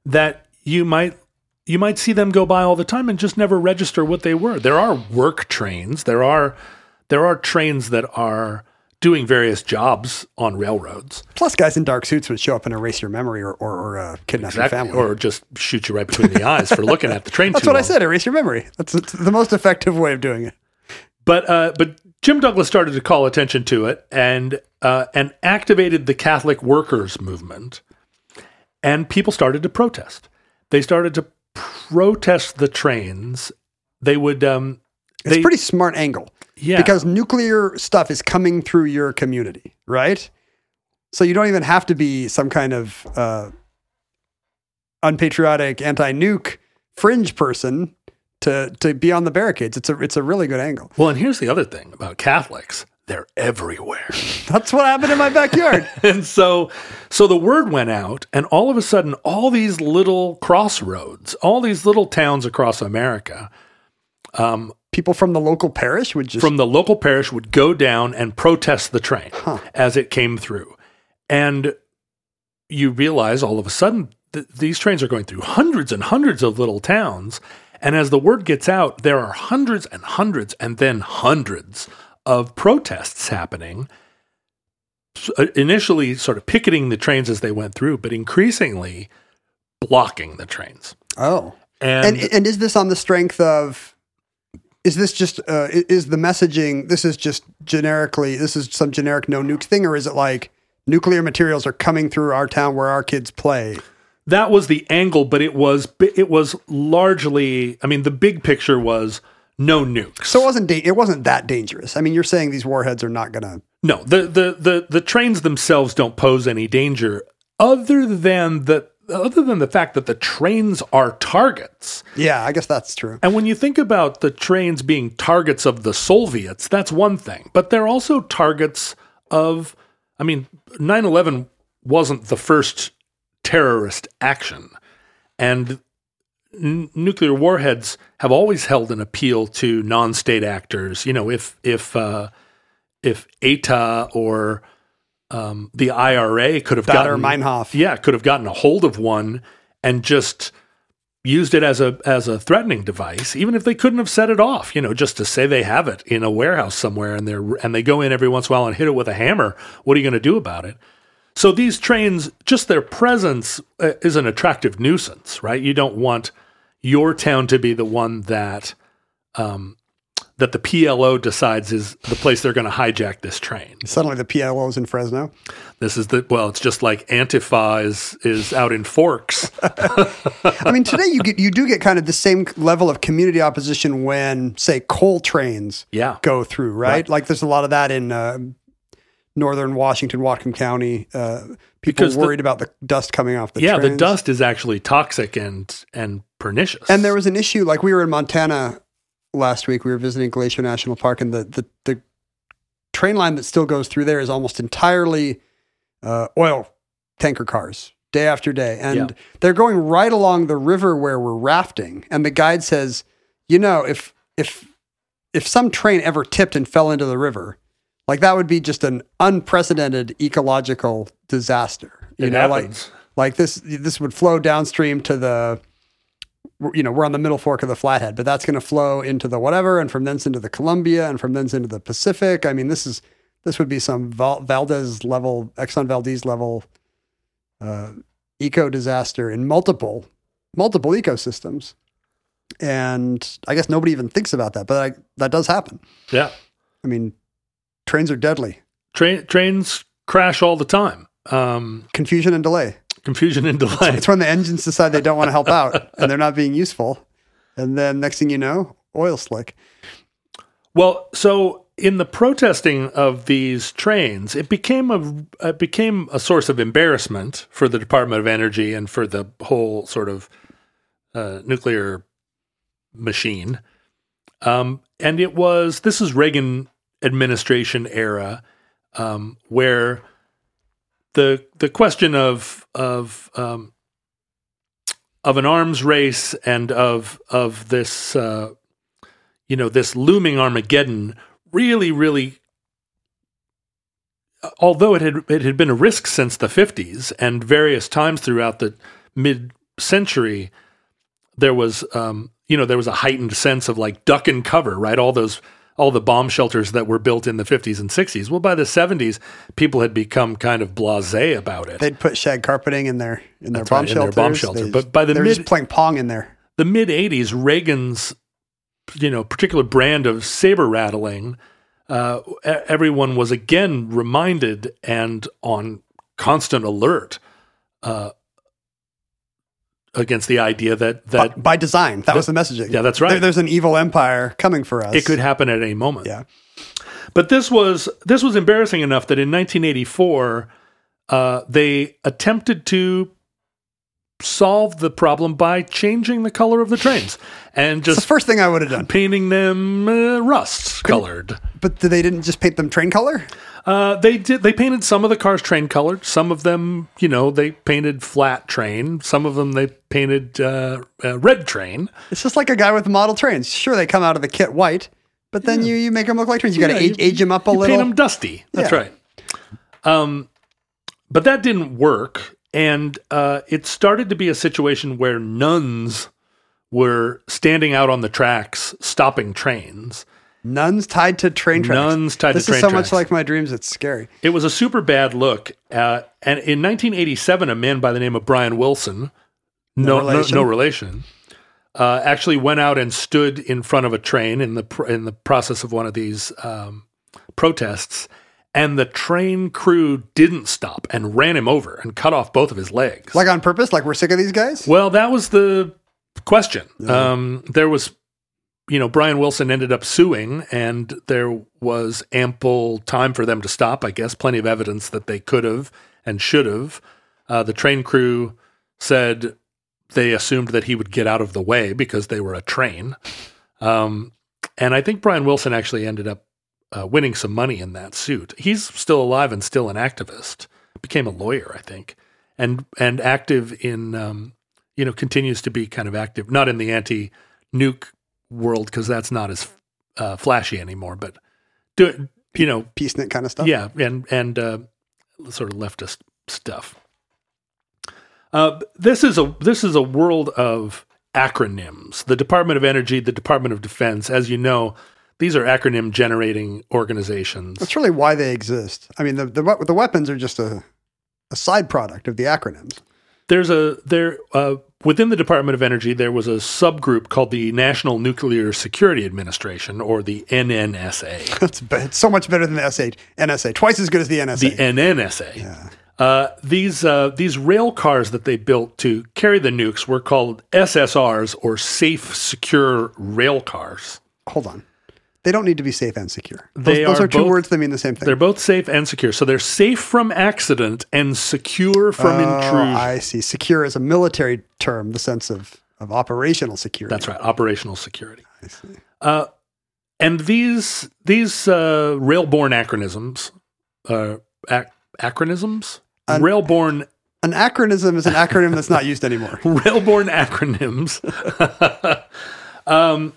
that you might you might see them go by all the time and just never register what they were. There are work trains. There are there are trains that are doing various jobs on railroads, Plus, guys in dark suits would show up and erase your memory or or, or uh, kidnap your family. or just shoot you right between the eyes for looking at the train. That's what I said. Erase your memory. That's, that's the most effective way of doing it. But uh, but Jim Douglass started to call attention to it and uh, and activated the Catholic workers movement, and people started to protest. They started to protest the trains. They would um, It's they a pretty smart angle. Yeah because nuclear stuff is coming through your community, right? So you don't even have to be some kind of uh, unpatriotic anti-nuke fringe person to to be on the barricades. It's a it's a really good angle. well, and here's the other thing about Catholics: they're everywhere. That's what happened in my backyard. and so so the word went out and all of a sudden all these little crossroads all these little towns across america People from the local parish would just from the local parish would go down and protest the train as it came through. And you realize all of a sudden that these trains are going through hundreds and hundreds of little towns. And as the word gets out there are hundreds and hundreds and then hundreds of protests happening. Uh, initially sort of picketing the trains as they went through but increasingly blocking the trains. Oh. and, And and is this on the strength of is this just uh, is the messaging this is just generically this is some generic no nuke thing or is it like nuclear materials are coming through our town where our kids play. that was the angle, but it was it was largely. I mean, the big picture was no nukes. So it wasn't da- it wasn't that dangerous. I mean, you're saying these warheads are not going to No, the, the the the trains themselves don't pose any danger, other than the other than the fact that the trains are targets. Yeah, I guess that's true. And when you think about the trains being targets of the Soviets, that's one thing. But they're also targets of, I mean, 9 11 wasn't the first terrorist action. And n- nuclear warheads have always held an appeal to non state actors. You know, if, if, uh, if ETA or um, the IRA could have Baader gotten Meinhof. yeah, could have gotten a hold of one and just used it as a as a threatening device, even if they couldn't have set it off. You know, just to say they have it in a warehouse somewhere and they're and they go in every once in a while and hit it with a hammer. What are you going to do about it? So these trains, just their presence uh, is an attractive nuisance, right? You don't want your town to be the one that um, that the PLO decides is the place they're going to hijack this train. Suddenly the PLO is in Fresno. This is the well, it's just like Antifa is is out in Forks. I mean, today you get you do get kind of the same level of community opposition when, say, coal trains Yeah. go through, right? Right. Like there's a lot of that in uh, northern Washington, Whatcom County. Uh, people Because the- worried about the dust coming off the yeah, the dust is actually toxic and and pernicious. And there was an issue, like we were in Montana last week. We were visiting Glacier National Park, and the the, the train line that still goes through there is almost entirely uh, oil tanker cars, day after day, and Yeah. they're going right along the river where we're rafting. And the guide says, you know, if if if some train ever tipped and fell into the river, like that would be just an unprecedented ecological disaster. You It know, like like this this would flow downstream to the you know we're on the middle fork of the flathead but that's going to flow into the whatever and from thence into the columbia and from thence into the pacific. I mean this is this would be some Val- valdez level exxon valdez level uh, eco disaster in multiple multiple ecosystems. And i guess nobody even thinks about that but I, that does happen. Yeah, i mean trains are deadly. Train trains crash all the time. Um, confusion and delay confusion and delay. It's when the engines decide they don't want to help out and they're not being useful. And then next thing you know, oil slick. Well, so in the protesting of these trains, it became a it became a source of embarrassment for the Department of Energy and for the whole sort of uh, nuclear machine. Um, and it was this is Reagan administration era um, where the the question of of um, of an arms race and of of this uh, you know this looming Armageddon really really although it had it had been a risk since the 50s and various times throughout the mid century there was um, you know there was a heightened sense of like duck and cover right? All those all the bomb shelters that were built in the 50s and 60s well by the 70s people had become kind of blasé about it They'd put shag carpeting in their in their That's bomb right, in their bomb shelter. They- But by the they're mid- playing pong in there. the mid 80s reagan's you know particular brand of saber rattling uh, everyone was again reminded and on constant alert uh, against the idea that that By, by design, that was the messaging. Yeah, that's right. There- there's an evil empire coming for us. it could happen at any moment Yeah. but this was this was embarrassing enough that in 1984 uh, they attempted to solve the problem by changing the color of the trains and It's the just first thing I would have done. painting them uh, rust colored. But they didn't just paint them train color. Uh, they did. They painted some of the cars train colored. Some of them, you know, they painted flat train. Some of them they painted uh, uh, red train. It's just like a guy with model trains. Sure, they come out of the kit white, but then you, you make them look like trains. You got to Yeah, age, age them up a you little. Paint them dusty. That's Yeah. right. Um, but that didn't work, and uh, it started to be a situation where nuns were standing out on the tracks, stopping trains. Nuns tied to train tracks. Nuns tied to train. this is so tracks. much like my dreams. It's scary. It was a super bad look. Uh, and in 1987, a man by the name of Brian Wilson, no, no, relation. no relation, uh, actually went out and stood in front of a train in the pr- in the process of one of these um, protests, and the train crew didn't stop and ran him over and cut off both of his legs. Like on purpose? Like we're sick of these guys? Well, that was the question. Um, there was, you know, Brian Wilson ended up suing, and there was ample time for them to stop. I guess plenty of evidence that they could have and should have. Uh, the train crew said they assumed that he would get out of the way because they were a train. Um, and I think Brian Wilson actually ended up uh, winning some money in that suit. He's still alive and still an activist. Became a lawyer, I think, and and active in um, you know continues to be kind of active, not in the anti nuke world because that's not as uh, flashy anymore, but do you know Peace knit kind of stuff? yeah, and and uh, sort of leftist stuff. Uh, this is a this is a world of acronyms. The Department of Energy, the Department of Defense, as you know, these are acronym generating organizations. That's really why they exist. I mean, the, the, the weapons are just a, a side product of the acronyms. There's a there uh, within the Department of Energy there was a subgroup called the National Nuclear Security Administration or the NNSA. It's so much better than the SH, NSA, twice as good as the NSA. the NNSA. Uh, these uh, these rail cars that they built to carry the nukes were called SSRs or safe secure rail cars. Hold on. They don't need to be safe and secure. Those, those are are, two both- words that mean the same thing. They're both safe and secure. So they're safe from accident and secure from Oh, intrusion. I see. Secure is a military term, the sense of, of operational security. That's right, operational security. I see. Uh, and these these uh, railborne acronyms, uh, ac- acronyms, An- railborne An acronym is an acronym that's not used anymore. railborne acronyms um,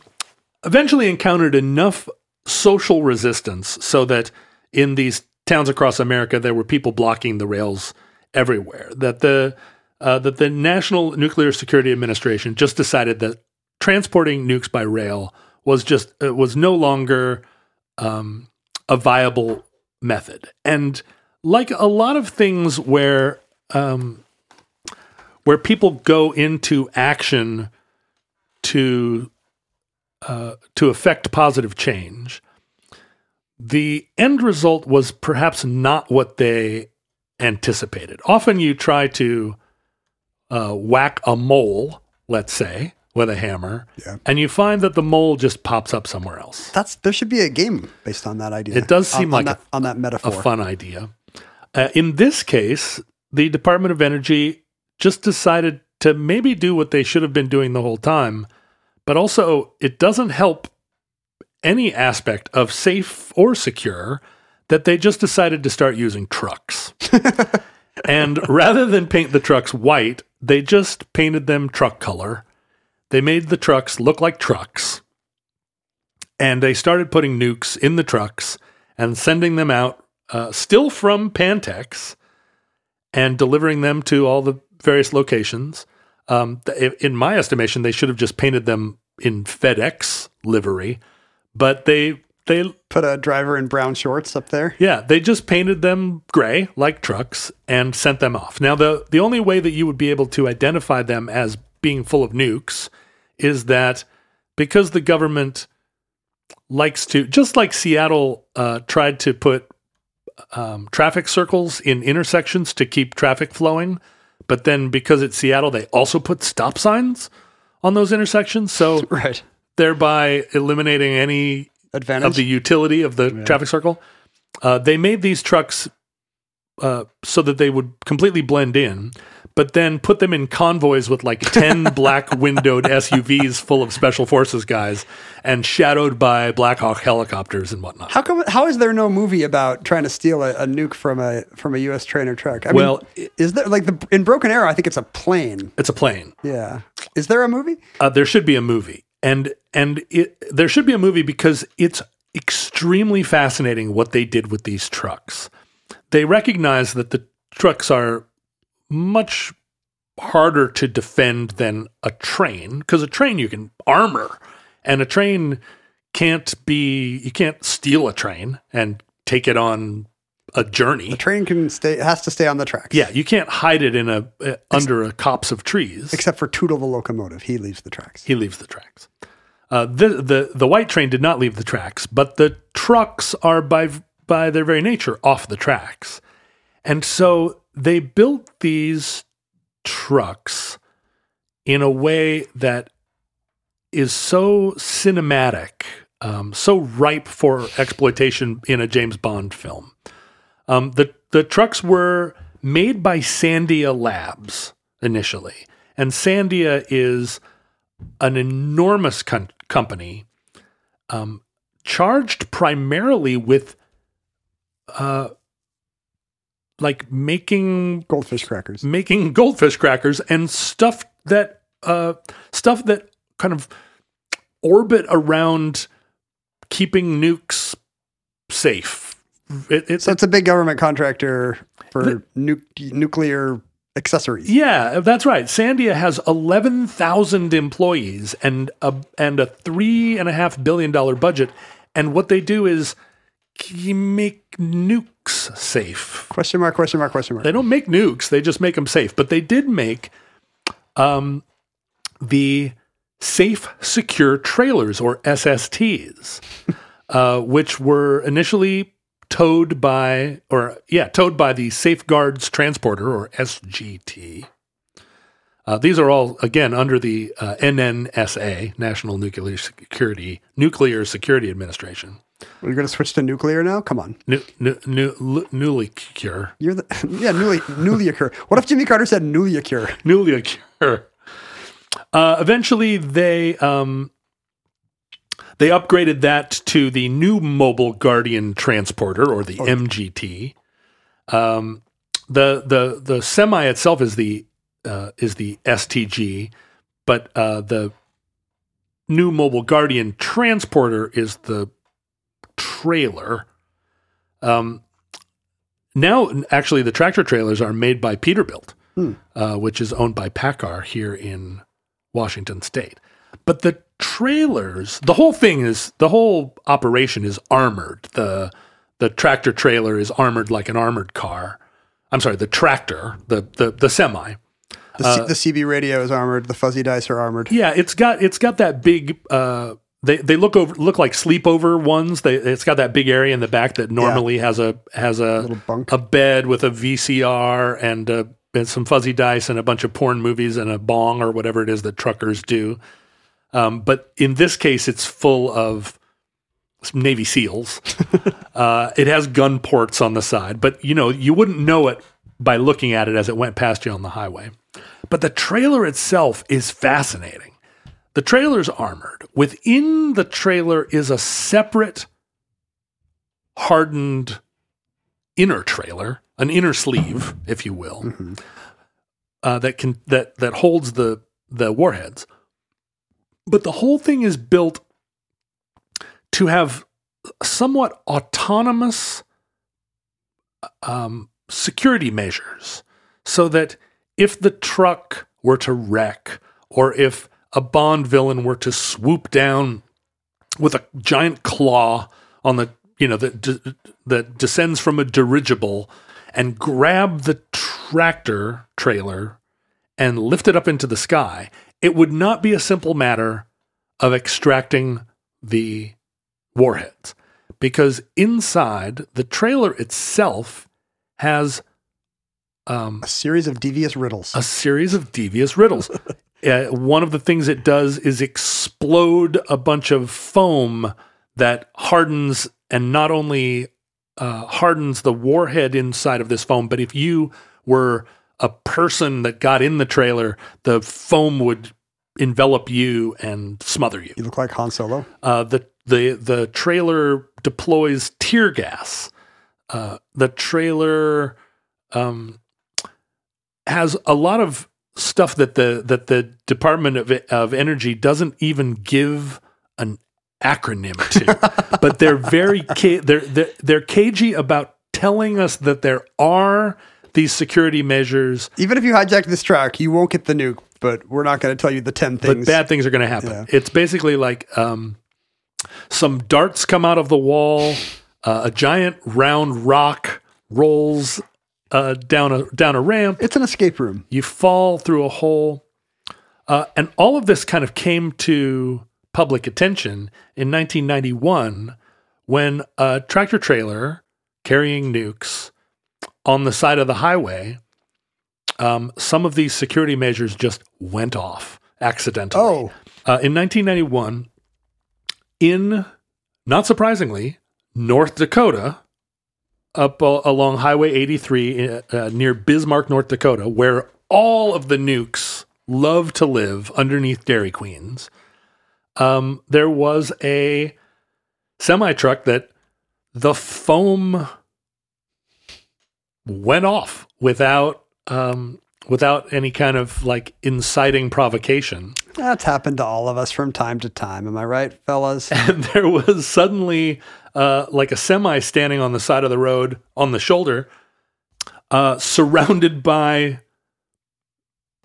eventually encountered enough social resistance so that in these towns across America there were people blocking the rails everywhere. That the uh, that the National Nuclear Security Administration just decided that transporting nukes by rail was just uh, was no longer um, a viable method. And like a lot of things where um, where people go into action to uh, to affect positive change, the end result was perhaps not what they anticipated. Often you try to uh, whack a mole, let's say, with a hammer, Yeah. and you find that the mole just pops up somewhere else. That's there should be a game based on that idea. It does seem on like that, on that metaphor, a fun idea. Uh, in this case, the Department of Energy just decided to maybe do what they should have been doing the whole time, but also it doesn't help any aspect of safe or secure that they just decided to start using trucks. and rather than paint the trucks white, they just painted them truck color. They made the trucks look like trucks. And they started putting nukes in the trucks and sending them out, uh, still from Pantex, and delivering them to all the various locations. Um, in my estimation, they should have just painted them in FedEx livery, but they they Put a driver in brown shorts up there. yeah, they just painted them gray like trucks and sent them off. Now the the only way that you would be able to identify them as being full of nukes is that because the government likes to just like Seattle uh, tried to put um, traffic circles in intersections to keep traffic flowing, but then because it's Seattle, they also put stop signs on those intersections, so Right. thereby eliminating any Advantage. of the utility of the traffic circle. Uh, they made these trucks uh, so that they would completely blend in, but then put them in convoys with like 10 black windowed SUVs full of special forces guys and shadowed by Black Hawk helicopters and whatnot. how come? How is there no movie about trying to steal a, a nuke from a from a U.S. train or truck? I Well, mean, is there like the in Broken Arrow? I think it's a plane. It's a plane. Yeah. Is there a movie? Uh, there should be a movie, and and it, there should be a movie because it's extremely fascinating what they did with these trucks. They recognize that the trucks are much harder to defend than a train because a train you can armor, and a train can't be you can't steal a train and take it on a journey. The train can stay has to stay on the tracks. Yeah, you can't hide it in a uh, under a copse of trees. Except for Tootle the locomotive, he leaves the tracks. He leaves the tracks. Uh, the, the the white train did not leave the tracks, but the trucks are by by their very nature off the tracks. And so they built these trucks in a way that is so cinematic, um, so ripe for exploitation in a James Bond film. Um, the the trucks were made by Sandia Labs initially, and Sandia is an enormous com- company, um, charged primarily with, uh, like making Goldfish crackers. making goldfish crackers and stuff that uh, stuff that kind of orbit around keeping nukes safe. It, it's So it's a big government contractor for nu- nuclear accessories. yeah, that's right. Sandia has eleven thousand employees and a and a three and a half billion dollar budget, and what they do is k- make nukes safe. Question mark, question mark, question mark. They don't make nukes; they just make them safe. But they did make um, the safe, secure trailers or SSTs, uh, which were initially towed by, or yeah, towed by the Safeguards Transporter or SGT. Uh, these are all again under the uh, NNSA, National Nuclear Security Nuclear Security Administration. We're going to switch to nuclear now? Come on. Nu- nu- lu- newly cure. You're the, yeah, newly, newly occur. What if Jimmy Carter said newly occur? newly cure. Uh, eventually, they um, they upgraded that to the new Mobile Guardian Transporter, or the MGT. Um, the the the semi itself is the uh, is the STG, but uh, the new Mobile Guardian Transporter is the trailer. Um, now, actually, the tractor trailers are made by Peterbilt uh, which is owned by PACCAR here in Washington State. But the trailers, the whole thing is the whole operation is armored. the The tractor trailer is armored like an armored car. I'm sorry, the tractor, the the the semi. The, C- the CB radio is armored. The fuzzy dice are armored. Yeah, it's got it's got that big. Uh, they they look over look like sleepover ones. They it's got that big area in the back that normally has a has a Little bunk. a bed with a VCR and, uh, and some fuzzy dice and a bunch of porn movies and a bong or whatever it is that truckers do. Um, but in this case, it's full of some Navy SEALs. uh, it has gun ports on the side, but you know you wouldn't know it by looking at it as it went past you on the highway. But the trailer itself is fascinating. The trailer's armored. Within the trailer is a separate hardened inner trailer, an inner sleeve, if you will, uh, that can that that holds the the warheads. But the whole thing is built to have somewhat autonomous um, security measures, so that if the truck were to wreck, or if a Bond villain were to swoop down with a giant claw on the you know that de- that descends from a dirigible and grab the tractor trailer and lift it up into the sky, it would not be a simple matter of extracting the warheads because inside the trailer itself has um, A series of devious riddles. a series of devious riddles. uh, one of the things it does is explode a bunch of foam that hardens and not only uh, hardens the warhead inside of this foam, but if you were a person that got in the trailer, the foam would envelop you and smother you. you look like Han Solo. Uh, the the the trailer deploys tear gas. Uh, the trailer um, has a lot of stuff that the that the Department of of Energy doesn't even give an acronym to, but they're very ca- they're, they're they're cagey about telling us that there are these security measures Even if you hijack this truck, you won't get the nuke, but we're not going to tell you the 10 but things. bad things are going to happen. Yeah. It's basically like um, some darts come out of the wall, uh, a giant round rock rolls uh, down a down a ramp. It's an escape room. You fall through a hole, uh, and all of this kind of came to public attention in 1991 when a tractor trailer carrying nukes on the side of the highway, um, some of these security measures just went off accidentally. Oh, Uh, in 1991, in, not surprisingly, North Dakota, up uh, along Highway 83 uh, uh, near Bismarck, North Dakota, where all of the nukes love to live underneath Dairy Queens, um, there was a semi truck that the foam went off without um, without any kind of like inciting provocation. that's happened to all of us from time to time. Am I right, fellas? and there was suddenly uh, like a semi standing on the side of the road on the shoulder, uh, surrounded by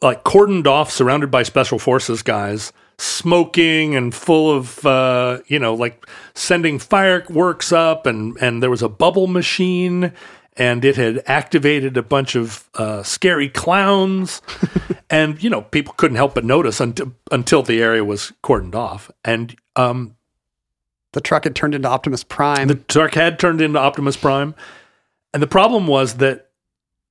like cordoned off, surrounded by special forces guys, smoking and full of uh, you know like sending fireworks up, and and there was a bubble machine. And it had activated a bunch of uh, scary clowns, and you know people couldn't help but notice until until the area was cordoned off. And um, the truck had turned into Optimus Prime. the truck had turned into Optimus Prime, and the problem was that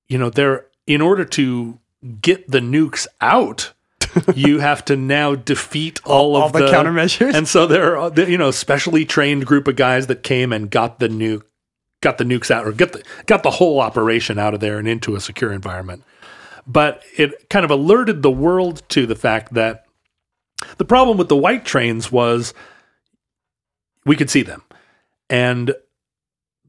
you know there in order to get the nukes out, you have to now defeat all, all of the countermeasures? and so there are you know specially trained group of guys that came and got the nuke, got the nukes out or get the got the whole operation out of there and into a secure environment. But it kind of alerted the world to the fact that the problem with the white trains was we could see them. And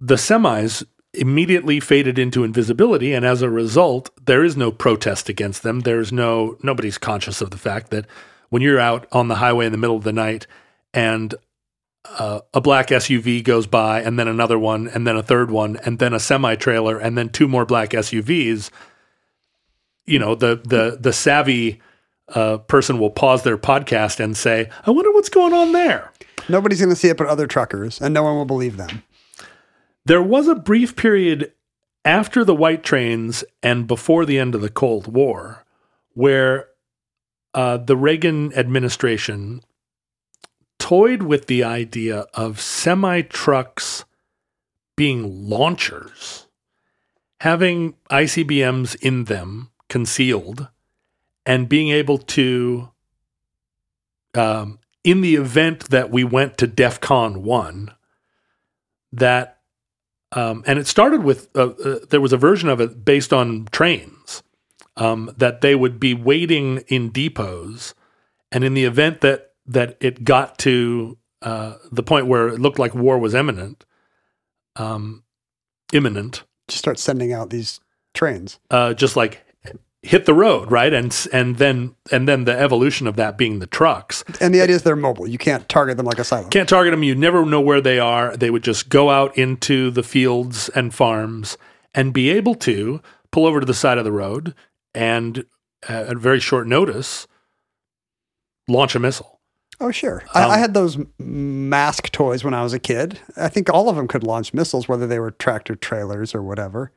the semis immediately faded into invisibility and as a result there is no protest against them there's no nobody's conscious of the fact that when you're out on the highway in the middle of the night and uh, a black SUV goes by and then another one and then a third one and then a semi trailer and then two more black SUVs you know the the the savvy uh, person will pause their podcast and say I wonder what's going on there Nobody's going to see it but other truckers, and no one will believe them. There was a brief period after the white trains and before the end of the Cold War where uh, the Reagan administration toyed with the idea of semi trucks being launchers, having ICBMs in them concealed, and being able to, um, in the event that we went to DEF CON 1, that um, and it started with uh, uh, there was a version of it based on trains um, that they would be waiting in depots, and in the event that that it got to uh, the point where it looked like war was imminent, um, imminent, Just start sending out these trains. uh, just like hit the road, right, and and then and then the evolution of that being the trucks. And the idea is they're mobile. You can't target them like a silo. Can't target them. You never know where they are. They would just go out into the fields and farms and be able to pull over to the side of the road and uh, at very short notice launch a missile. Oh, sure. I, Um, I had those mask toys when I was a kid. I think all of them could launch missiles, whether they were tractor trailers or whatever.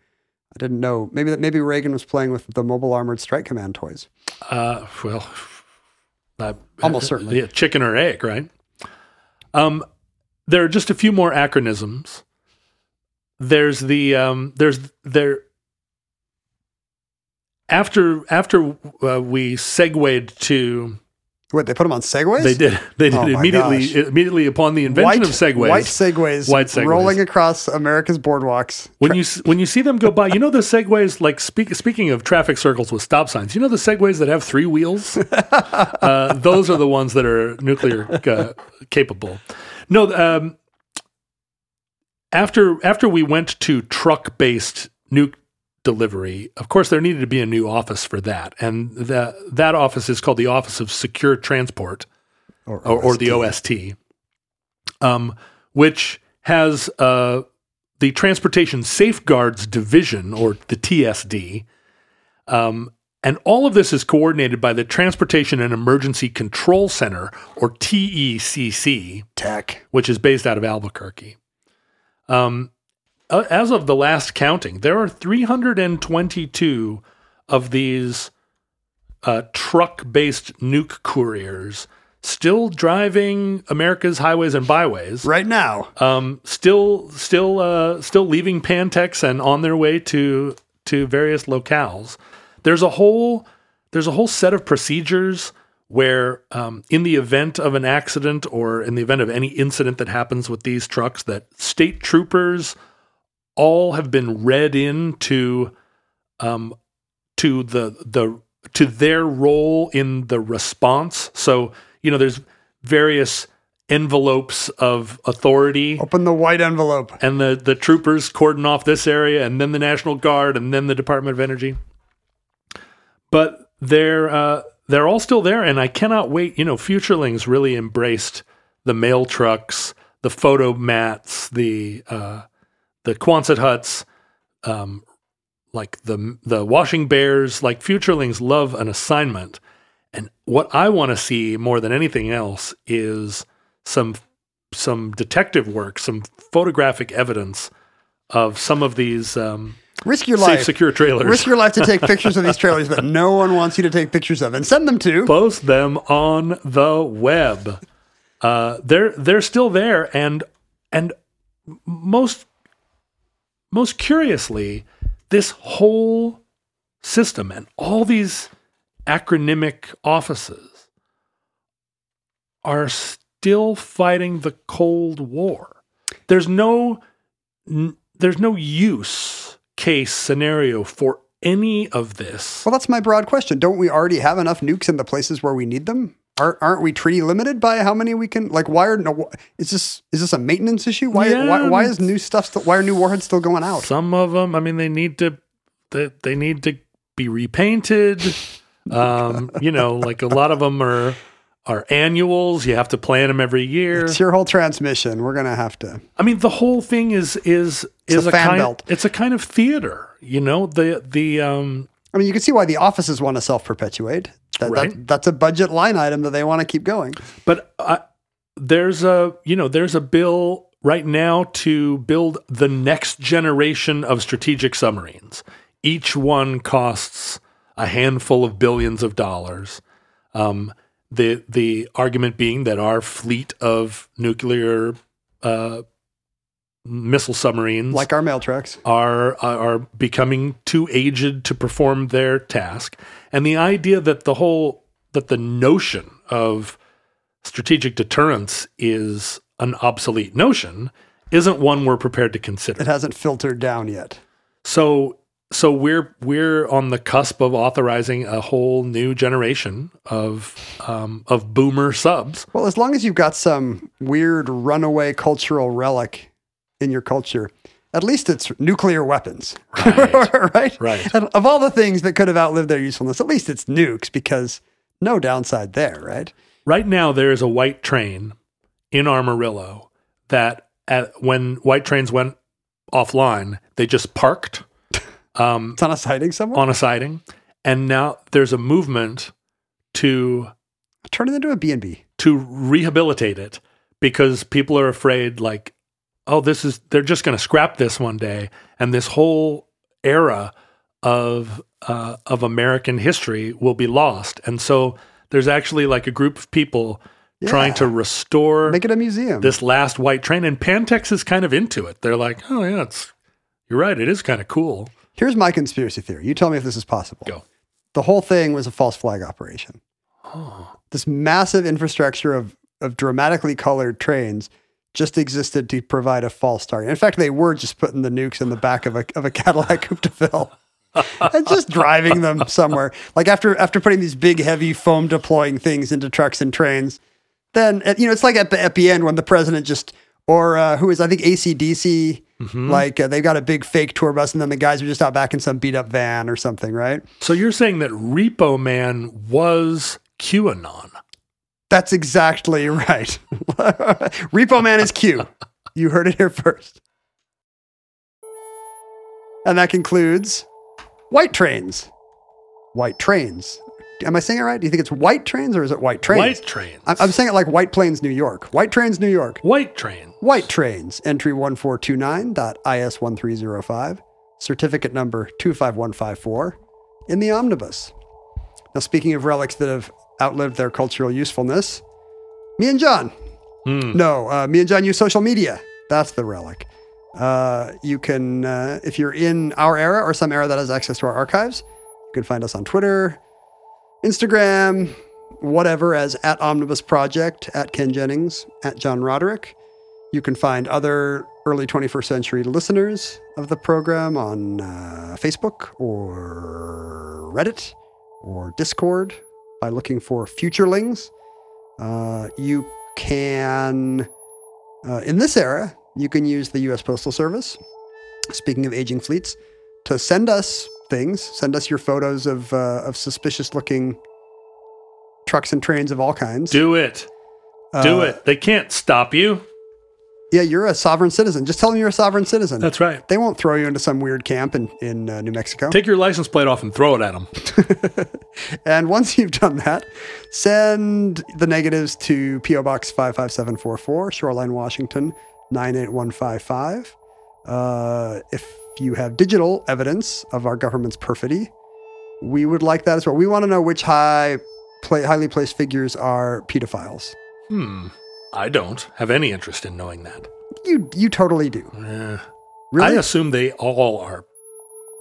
I didn't know. Maybe that maybe Reagan was playing with the mobile armored strike command toys. Uh, well, uh, Almost certainly. yeah, chicken or egg, right? Um, there are just a few more acronyms. There's the um, there's there after after uh, we segued to What they put them on segways? They did. They did Oh immediately. gosh. Immediately upon the invention of segways. White segways, White segways. rolling across America's boardwalks. when you when you see them go by, you know the segways. Like speak, speaking of traffic circles with stop signs, you know the segways that have three wheels. uh, those are the ones that are nuclear uh, capable. No, um, after after we went to truck based nuke delivery, of course there needed to be a new office for that, and that that office is called the Office of Secure Transport. or, or, or the OST, um, which has uh, the Transportation Safeguards Division, or the TSD. Um, and all of this is coordinated by the Transportation and Emergency Control Center, or TECC, tech. which is based out of Albuquerque. Um, uh, as of the last counting, there are 322 of these uh, truck based nuke couriers still driving America's highways and byways. Right now. Um, still, still, uh, still leaving Pantex and on their way to to various locales. There's a whole there's a whole set of procedures where, um, in the event of an accident or in the event of any incident that happens with these trucks, that state troopers all have been read into um, to the the to their role in the response. So you know, there's various envelopes of authority Open the white envelope. and the the troopers cordon off this area and then the national guard and then the department of energy but they're uh, they're all still there and i cannot wait you know futurelings really embraced the mail trucks the Fotomats the uh, the quonset huts um, like the the washing bears like futurelings love an assignment and what i want to see more than anything else is some some detective work some photographic evidence of some of these um, Risk your safe life. secure trailers Risk your life to take pictures of these trailers that no one wants you to take pictures of and send them to. post them on the web. Uh, they're they're still there, and and most most curiously, this whole system and all these acronymic offices are still fighting the Cold War. There's no n- there's no use case scenario for any of this. Well, that's my broad question. Don't we already have enough nukes in the places where we need them? Aren't, aren't we treaty limited by how many we can? Like, why are no? Is this is this a maintenance issue? Why Yeah, why, why is new stuff? Still, why are new warheads still going out? Some of them, I mean, they need to they, they need to be repainted. Um, you know, like a lot of them are are annuals. You have to plan them every year. It's your whole transmission. We're gonna have to. I mean, the whole thing is is is a a, fan kind belt. it's a kind of theater. You know, the the um I mean, you can see why the offices want to self perpetuate. That, Right. that, that's a budget line item that they want to keep going. But I, there's a you know there's a bill right now to build the next generation of strategic submarines. Each one costs a handful of billions of dollars. Um, the the argument being that our fleet of nuclear uh, missile submarines Like our mail trucks. are are becoming too aged to perform their task and the idea that the whole that the notion of strategic deterrence is an obsolete notion isn't one we're prepared to consider It hasn't filtered down yet. so so we're we're on the cusp of authorizing a whole new generation of um, of boomer subs Well, as long as you've got some weird runaway cultural relic in your culture, at least it's nuclear weapons. Right. right? Right. And of all the things that could have outlived their usefulness, at least it's nukes because no downside there, right? Right now, there is a white train in Amarillo that at, when white trains went offline, they just parked um, It's on a siding somewhere. on a siding. And now there's a movement to Turn it into a B&B. to rehabilitate it because people are afraid like oh this is they're just going to scrap this one day and this whole era of uh, of American history will be lost and so there's actually like a group of people trying to restore Make it a museum. this last white train and Pantex is kind of into it they're like oh yeah it's you're right it is kind of cool Here's my conspiracy theory. You tell me if this is possible. Go. The whole thing was a false flag operation. Oh. This massive infrastructure of, of dramatically colored trains just existed to provide a false start. In fact, they were just putting the nukes in the back of a, of a Cadillac Coupe de Ville and just driving them somewhere. Like after after putting these big, heavy foam deploying things into trucks and trains, then uh, you know it's like at the at the end when the president just or uh, who is I think ACDC like uh, they've got a big fake tour bus and then the guys are just out back in some beat up van or something, right? so you're saying that Repo Man was QAnon That's exactly right. Repo Man is Q. You heard it here first. And that concludes White Trains. White Trains. Am I saying it right? Do you think it's White Trains or is it White Trains? white trains I'm, I'm saying it like White Plains, New York. White Trains, New York. white train White Trains, entry 1429.is1305, certificate number 25154, in the omnibus. Now, speaking of relics that have outlived their cultural usefulness, Me and John. Hmm. No, uh, me and John use social media. That's the relic. Uh, you can, uh, if you're in our era or some era that has access to our archives, you can find us on Twitter, Instagram, whatever, as at Omnibus Project, at Ken Jennings, at John Roderick. You can find other early 21st century listeners of the program on uh, Facebook or Reddit or Discord by looking for Futurelings. Uh, you can, uh, in this era, you can use the U.S. Postal Service. Speaking of aging fleets, to send us things, send us your photos of uh, of suspicious looking trucks and trains of all kinds. Do it. Do Uh, it. They can't stop you. Yeah, you're a sovereign citizen. Just tell them you're a sovereign citizen. That's right. They won't throw you into some weird camp in in uh, New Mexico. Take your license plate off and throw it at them. And once you've done that, send the negatives to P.O. Box 55744, Shoreline, Washington 98155. Uh, if you have digital evidence of our government's perfidy, we would like that as well. We want to know which high, pla highly placed figures are pedophiles. Hmm. I don't have any interest in knowing that. You you totally do. Eh. Really? I assume they all are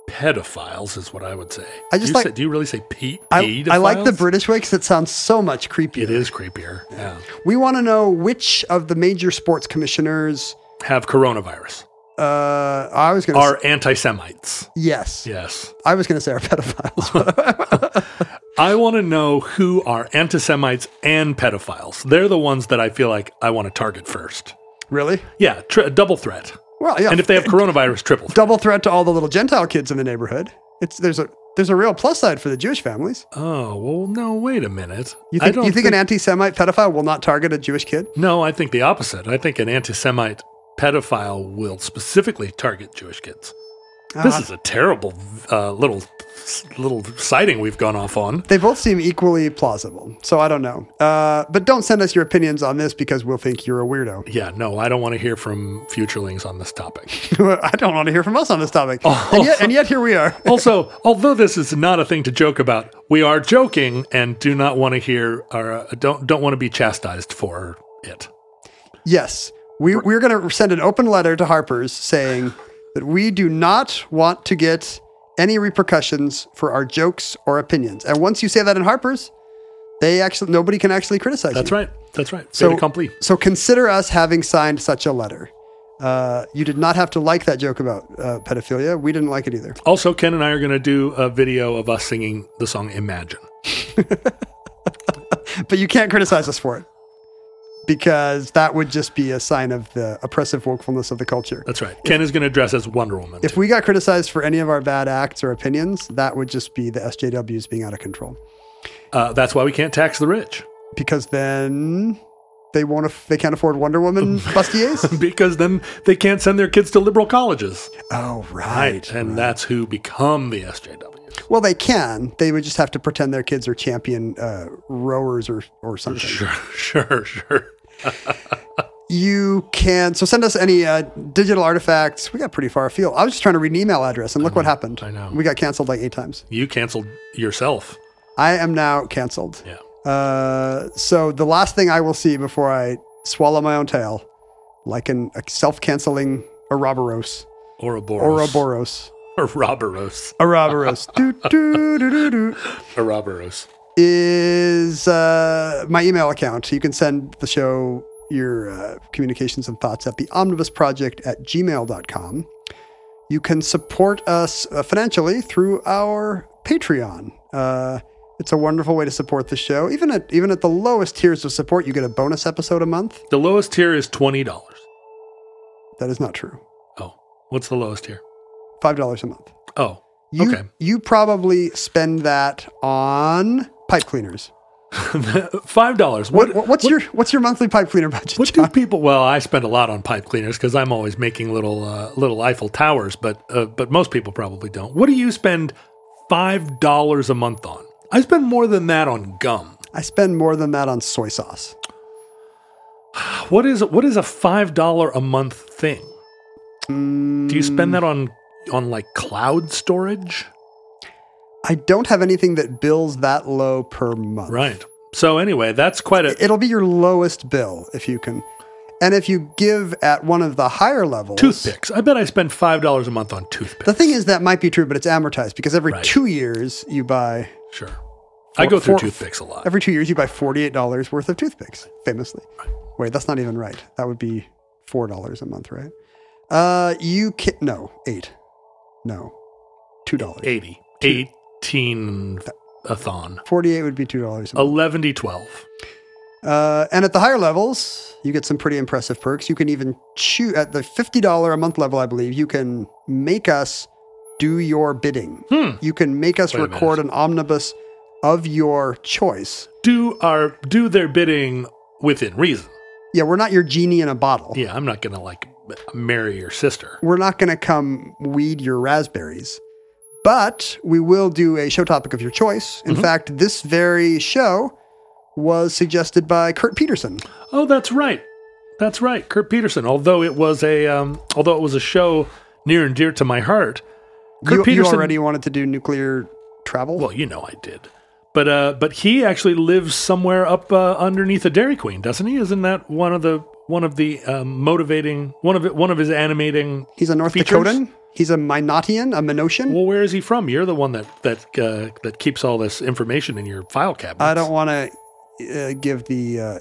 pedophiles, is what I would say. I do just you like- say, do you really say pe- I. I like the British way because it sounds so much creepier. It is creepier. Yeah. We want to know which of the major sports commissioners. Have coronavirus. Uh, I was going to Are anti Semites. yes. Yes. I was going to say are pedophiles. I want to know who are anti Semites and pedophiles. They're the ones that I feel like I want to target first. really? Yeah, tri- double threat. Well, yeah. And if they have coronavirus, triple threat. double threat to all the little Gentile kids in the neighborhood, it's there's a there's a real plus side for the Jewish families. Oh, well, no, wait a minute. You think you think, an anti-Semite pedophile will not target a Jewish kid? No, I think the opposite. I think an anti Semite pedophile will specifically target Jewish kids. This Uh, is a terrible uh, little little sighting we've gone off on. They both seem equally plausible, so I don't know. Uh, but don't send us your opinions on this because we'll think you're a weirdo. Yeah, no, I don't want to hear from futurelings on this topic. I don't want to hear from us on this topic, Oh. and yet and yet here we are. also, although this is not a thing to joke about, we are joking and do not want to hear or uh, don't don't want to be chastised for it. Yes, we we're going to send an open letter to Harper's saying that we do not want to get any repercussions for our jokes or opinions. And once you say that in Harper's, they actually nobody can actually criticize That's you. right. That's right. So, So complete. so consider us having signed such a letter. Uh, you did not have to like that joke about uh, pedophilia. We didn't like it either. Also, Ken and I are going to do a video of us singing the song Imagine. But you can't criticize us for it because that would just be a sign of the oppressive wokefulness of the culture. That's right. Ken is going to dress as Wonder Woman. If we got criticized for any of our bad acts or opinions, that would just be the SJWs being out of control. Uh, that's why we can't tax the rich. Because then they won't. Af- they can't afford Wonder Woman bustiers. Because then they can't send their kids to liberal colleges. oh right, Right. And that's who become the SJW. Well, they can. They would just have to pretend their kids are champion uh, rowers or or something. Sure, sure, sure. You can. So send us any uh, digital artifacts. We got pretty far afield. I was just trying to read an email address, and look what happened. I know. We got canceled like eight times. You canceled yourself. I am now canceled. Yeah. Uh, so the last thing I will see before I swallow my own tail, like an, a self-canceling Ouroboros, Ouroboros. Ouroboros, Ouroboros. Ouroboros, do, do, do, do, do, Ouroboros. Is uh, my email account. You can send the show your uh, communications and thoughts at the omnibus project at gmail.com. You can support us uh, financially through our Patreon. Uh, it's a wonderful way to support the show. Even at even at the lowest tiers of support, you get a bonus episode a month. The lowest tier is $20. That is not true. Oh, what's the lowest tier? Five dollars a month. Oh, You, Okay. You probably spend that on pipe cleaners. $5. What, What, what what's your what's your monthly pipe cleaner budget? What do people? Well, I spend a lot on pipe cleaners because I'm always making little uh, little Eiffel towers, but uh, but most people probably don't. What do you spend five dollars a month on? I spend more than that on gum. I spend more than that on soy sauce. What is what is a five dollar a month thing? Do you spend that on on like cloud storage? I don't have anything that bills that low per month. Right. So anyway, that's quite a It'll be your lowest bill if you can. And if you give at one of the higher levels, toothpicks. I bet I spend five dollars a month on toothpicks. The thing is that might be true, but it's amortized because every Right. two years you buy sure. I go through four- toothpicks a lot. every two years you buy forty eight dollars worth of toothpicks. Famously, wait, that's not even right. That would be four dollars a month, right? Uh, you can no eight, no, two dollars. 80. 18 a thon. Forty eight would be two dollars. 11 to 12. Uh, and at the higher levels, you get some pretty impressive perks. You can even choose at the fifty dollar a month level, I believe. You can make us do your bidding. You can make us Hmm. Wait record an omnibus of your choice. Do our do their bidding within reason. Yeah, we're not your genie in a bottle. Yeah, I'm not going to like marry your sister. We're not going to come weed your raspberries, but we will do a show topic of your choice. Mm-hmm. In fact, this very show was suggested by Kurt Peterson. Oh, that's right. That's right. Kurt Peterson. Although it was a um, although it was a show near and dear to my heart. Kurt You, you Peterson already wanted to do nuclear travel? Well, you know I did. But uh, but he actually lives somewhere up uh, underneath a Dairy Queen, doesn't he? Isn't that one of the one of the um, motivating one of it one of his animating? He's a North features? Dakotan. He's a Minotian, a Minotian. Well, where is he from? You're the one that that uh, that keeps all this information in your file cabinet. I don't want to uh, give the. Uh,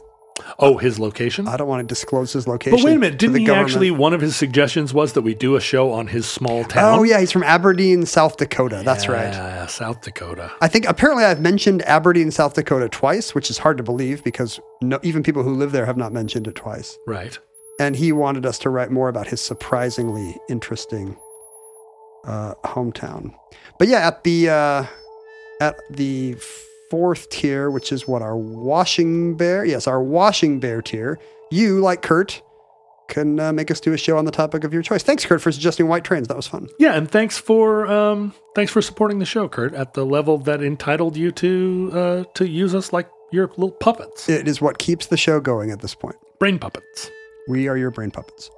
Oh, his location. I don't want to disclose his location. But wait a minute, didn't he government. actually? One of his suggestions was that we do a show on his small town. Oh yeah, he's from Aberdeen, South Dakota. That's right. Yeah, South Dakota. I think apparently I've mentioned Aberdeen, South Dakota twice, which is hard to believe because no, even people who live there have not mentioned it twice. Right. And he wanted us to write more about his surprisingly interesting uh, hometown. But yeah, at the uh, at the fourth tier, which is what our washing bear, yes, our washing bear tier, you like Kurt can uh, make us do a show on the topic of your choice. Thanks, Kurt, for suggesting white trains. That was fun. Yeah, and thanks for um, thanks for supporting the show, Kurt, at the level that entitled you to uh, to use us like your little puppets, It is what keeps the show going at this point. brain puppets. We are your brain puppets.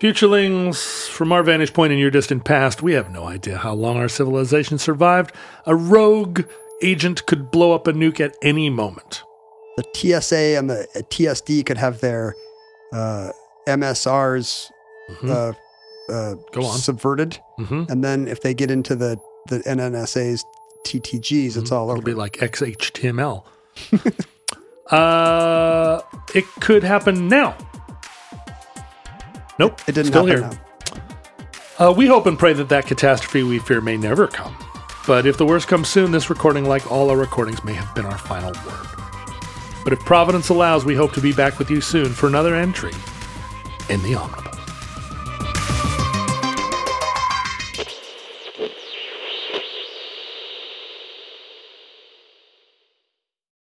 Futurelings, from our vantage point in your distant past, we have no idea how long our civilization survived. A rogue agent could blow up a nuke at any moment. the TSA and the uh, TSD could have their uh, MSRs uh, uh, Mm-hmm. Go on. subverted, hmm and then if they get into the the NNSA's TTGs, it's all It'll over. be like XHTML. uh, it could happen now. Nope. It didn't Still happen here. Uh, we hope and pray that that catastrophe we fear may never come. But if the worst comes soon, this recording, like all our recordings, may have been our final word. But if Providence allows, we hope to be back with you soon for another entry in the Omnibus.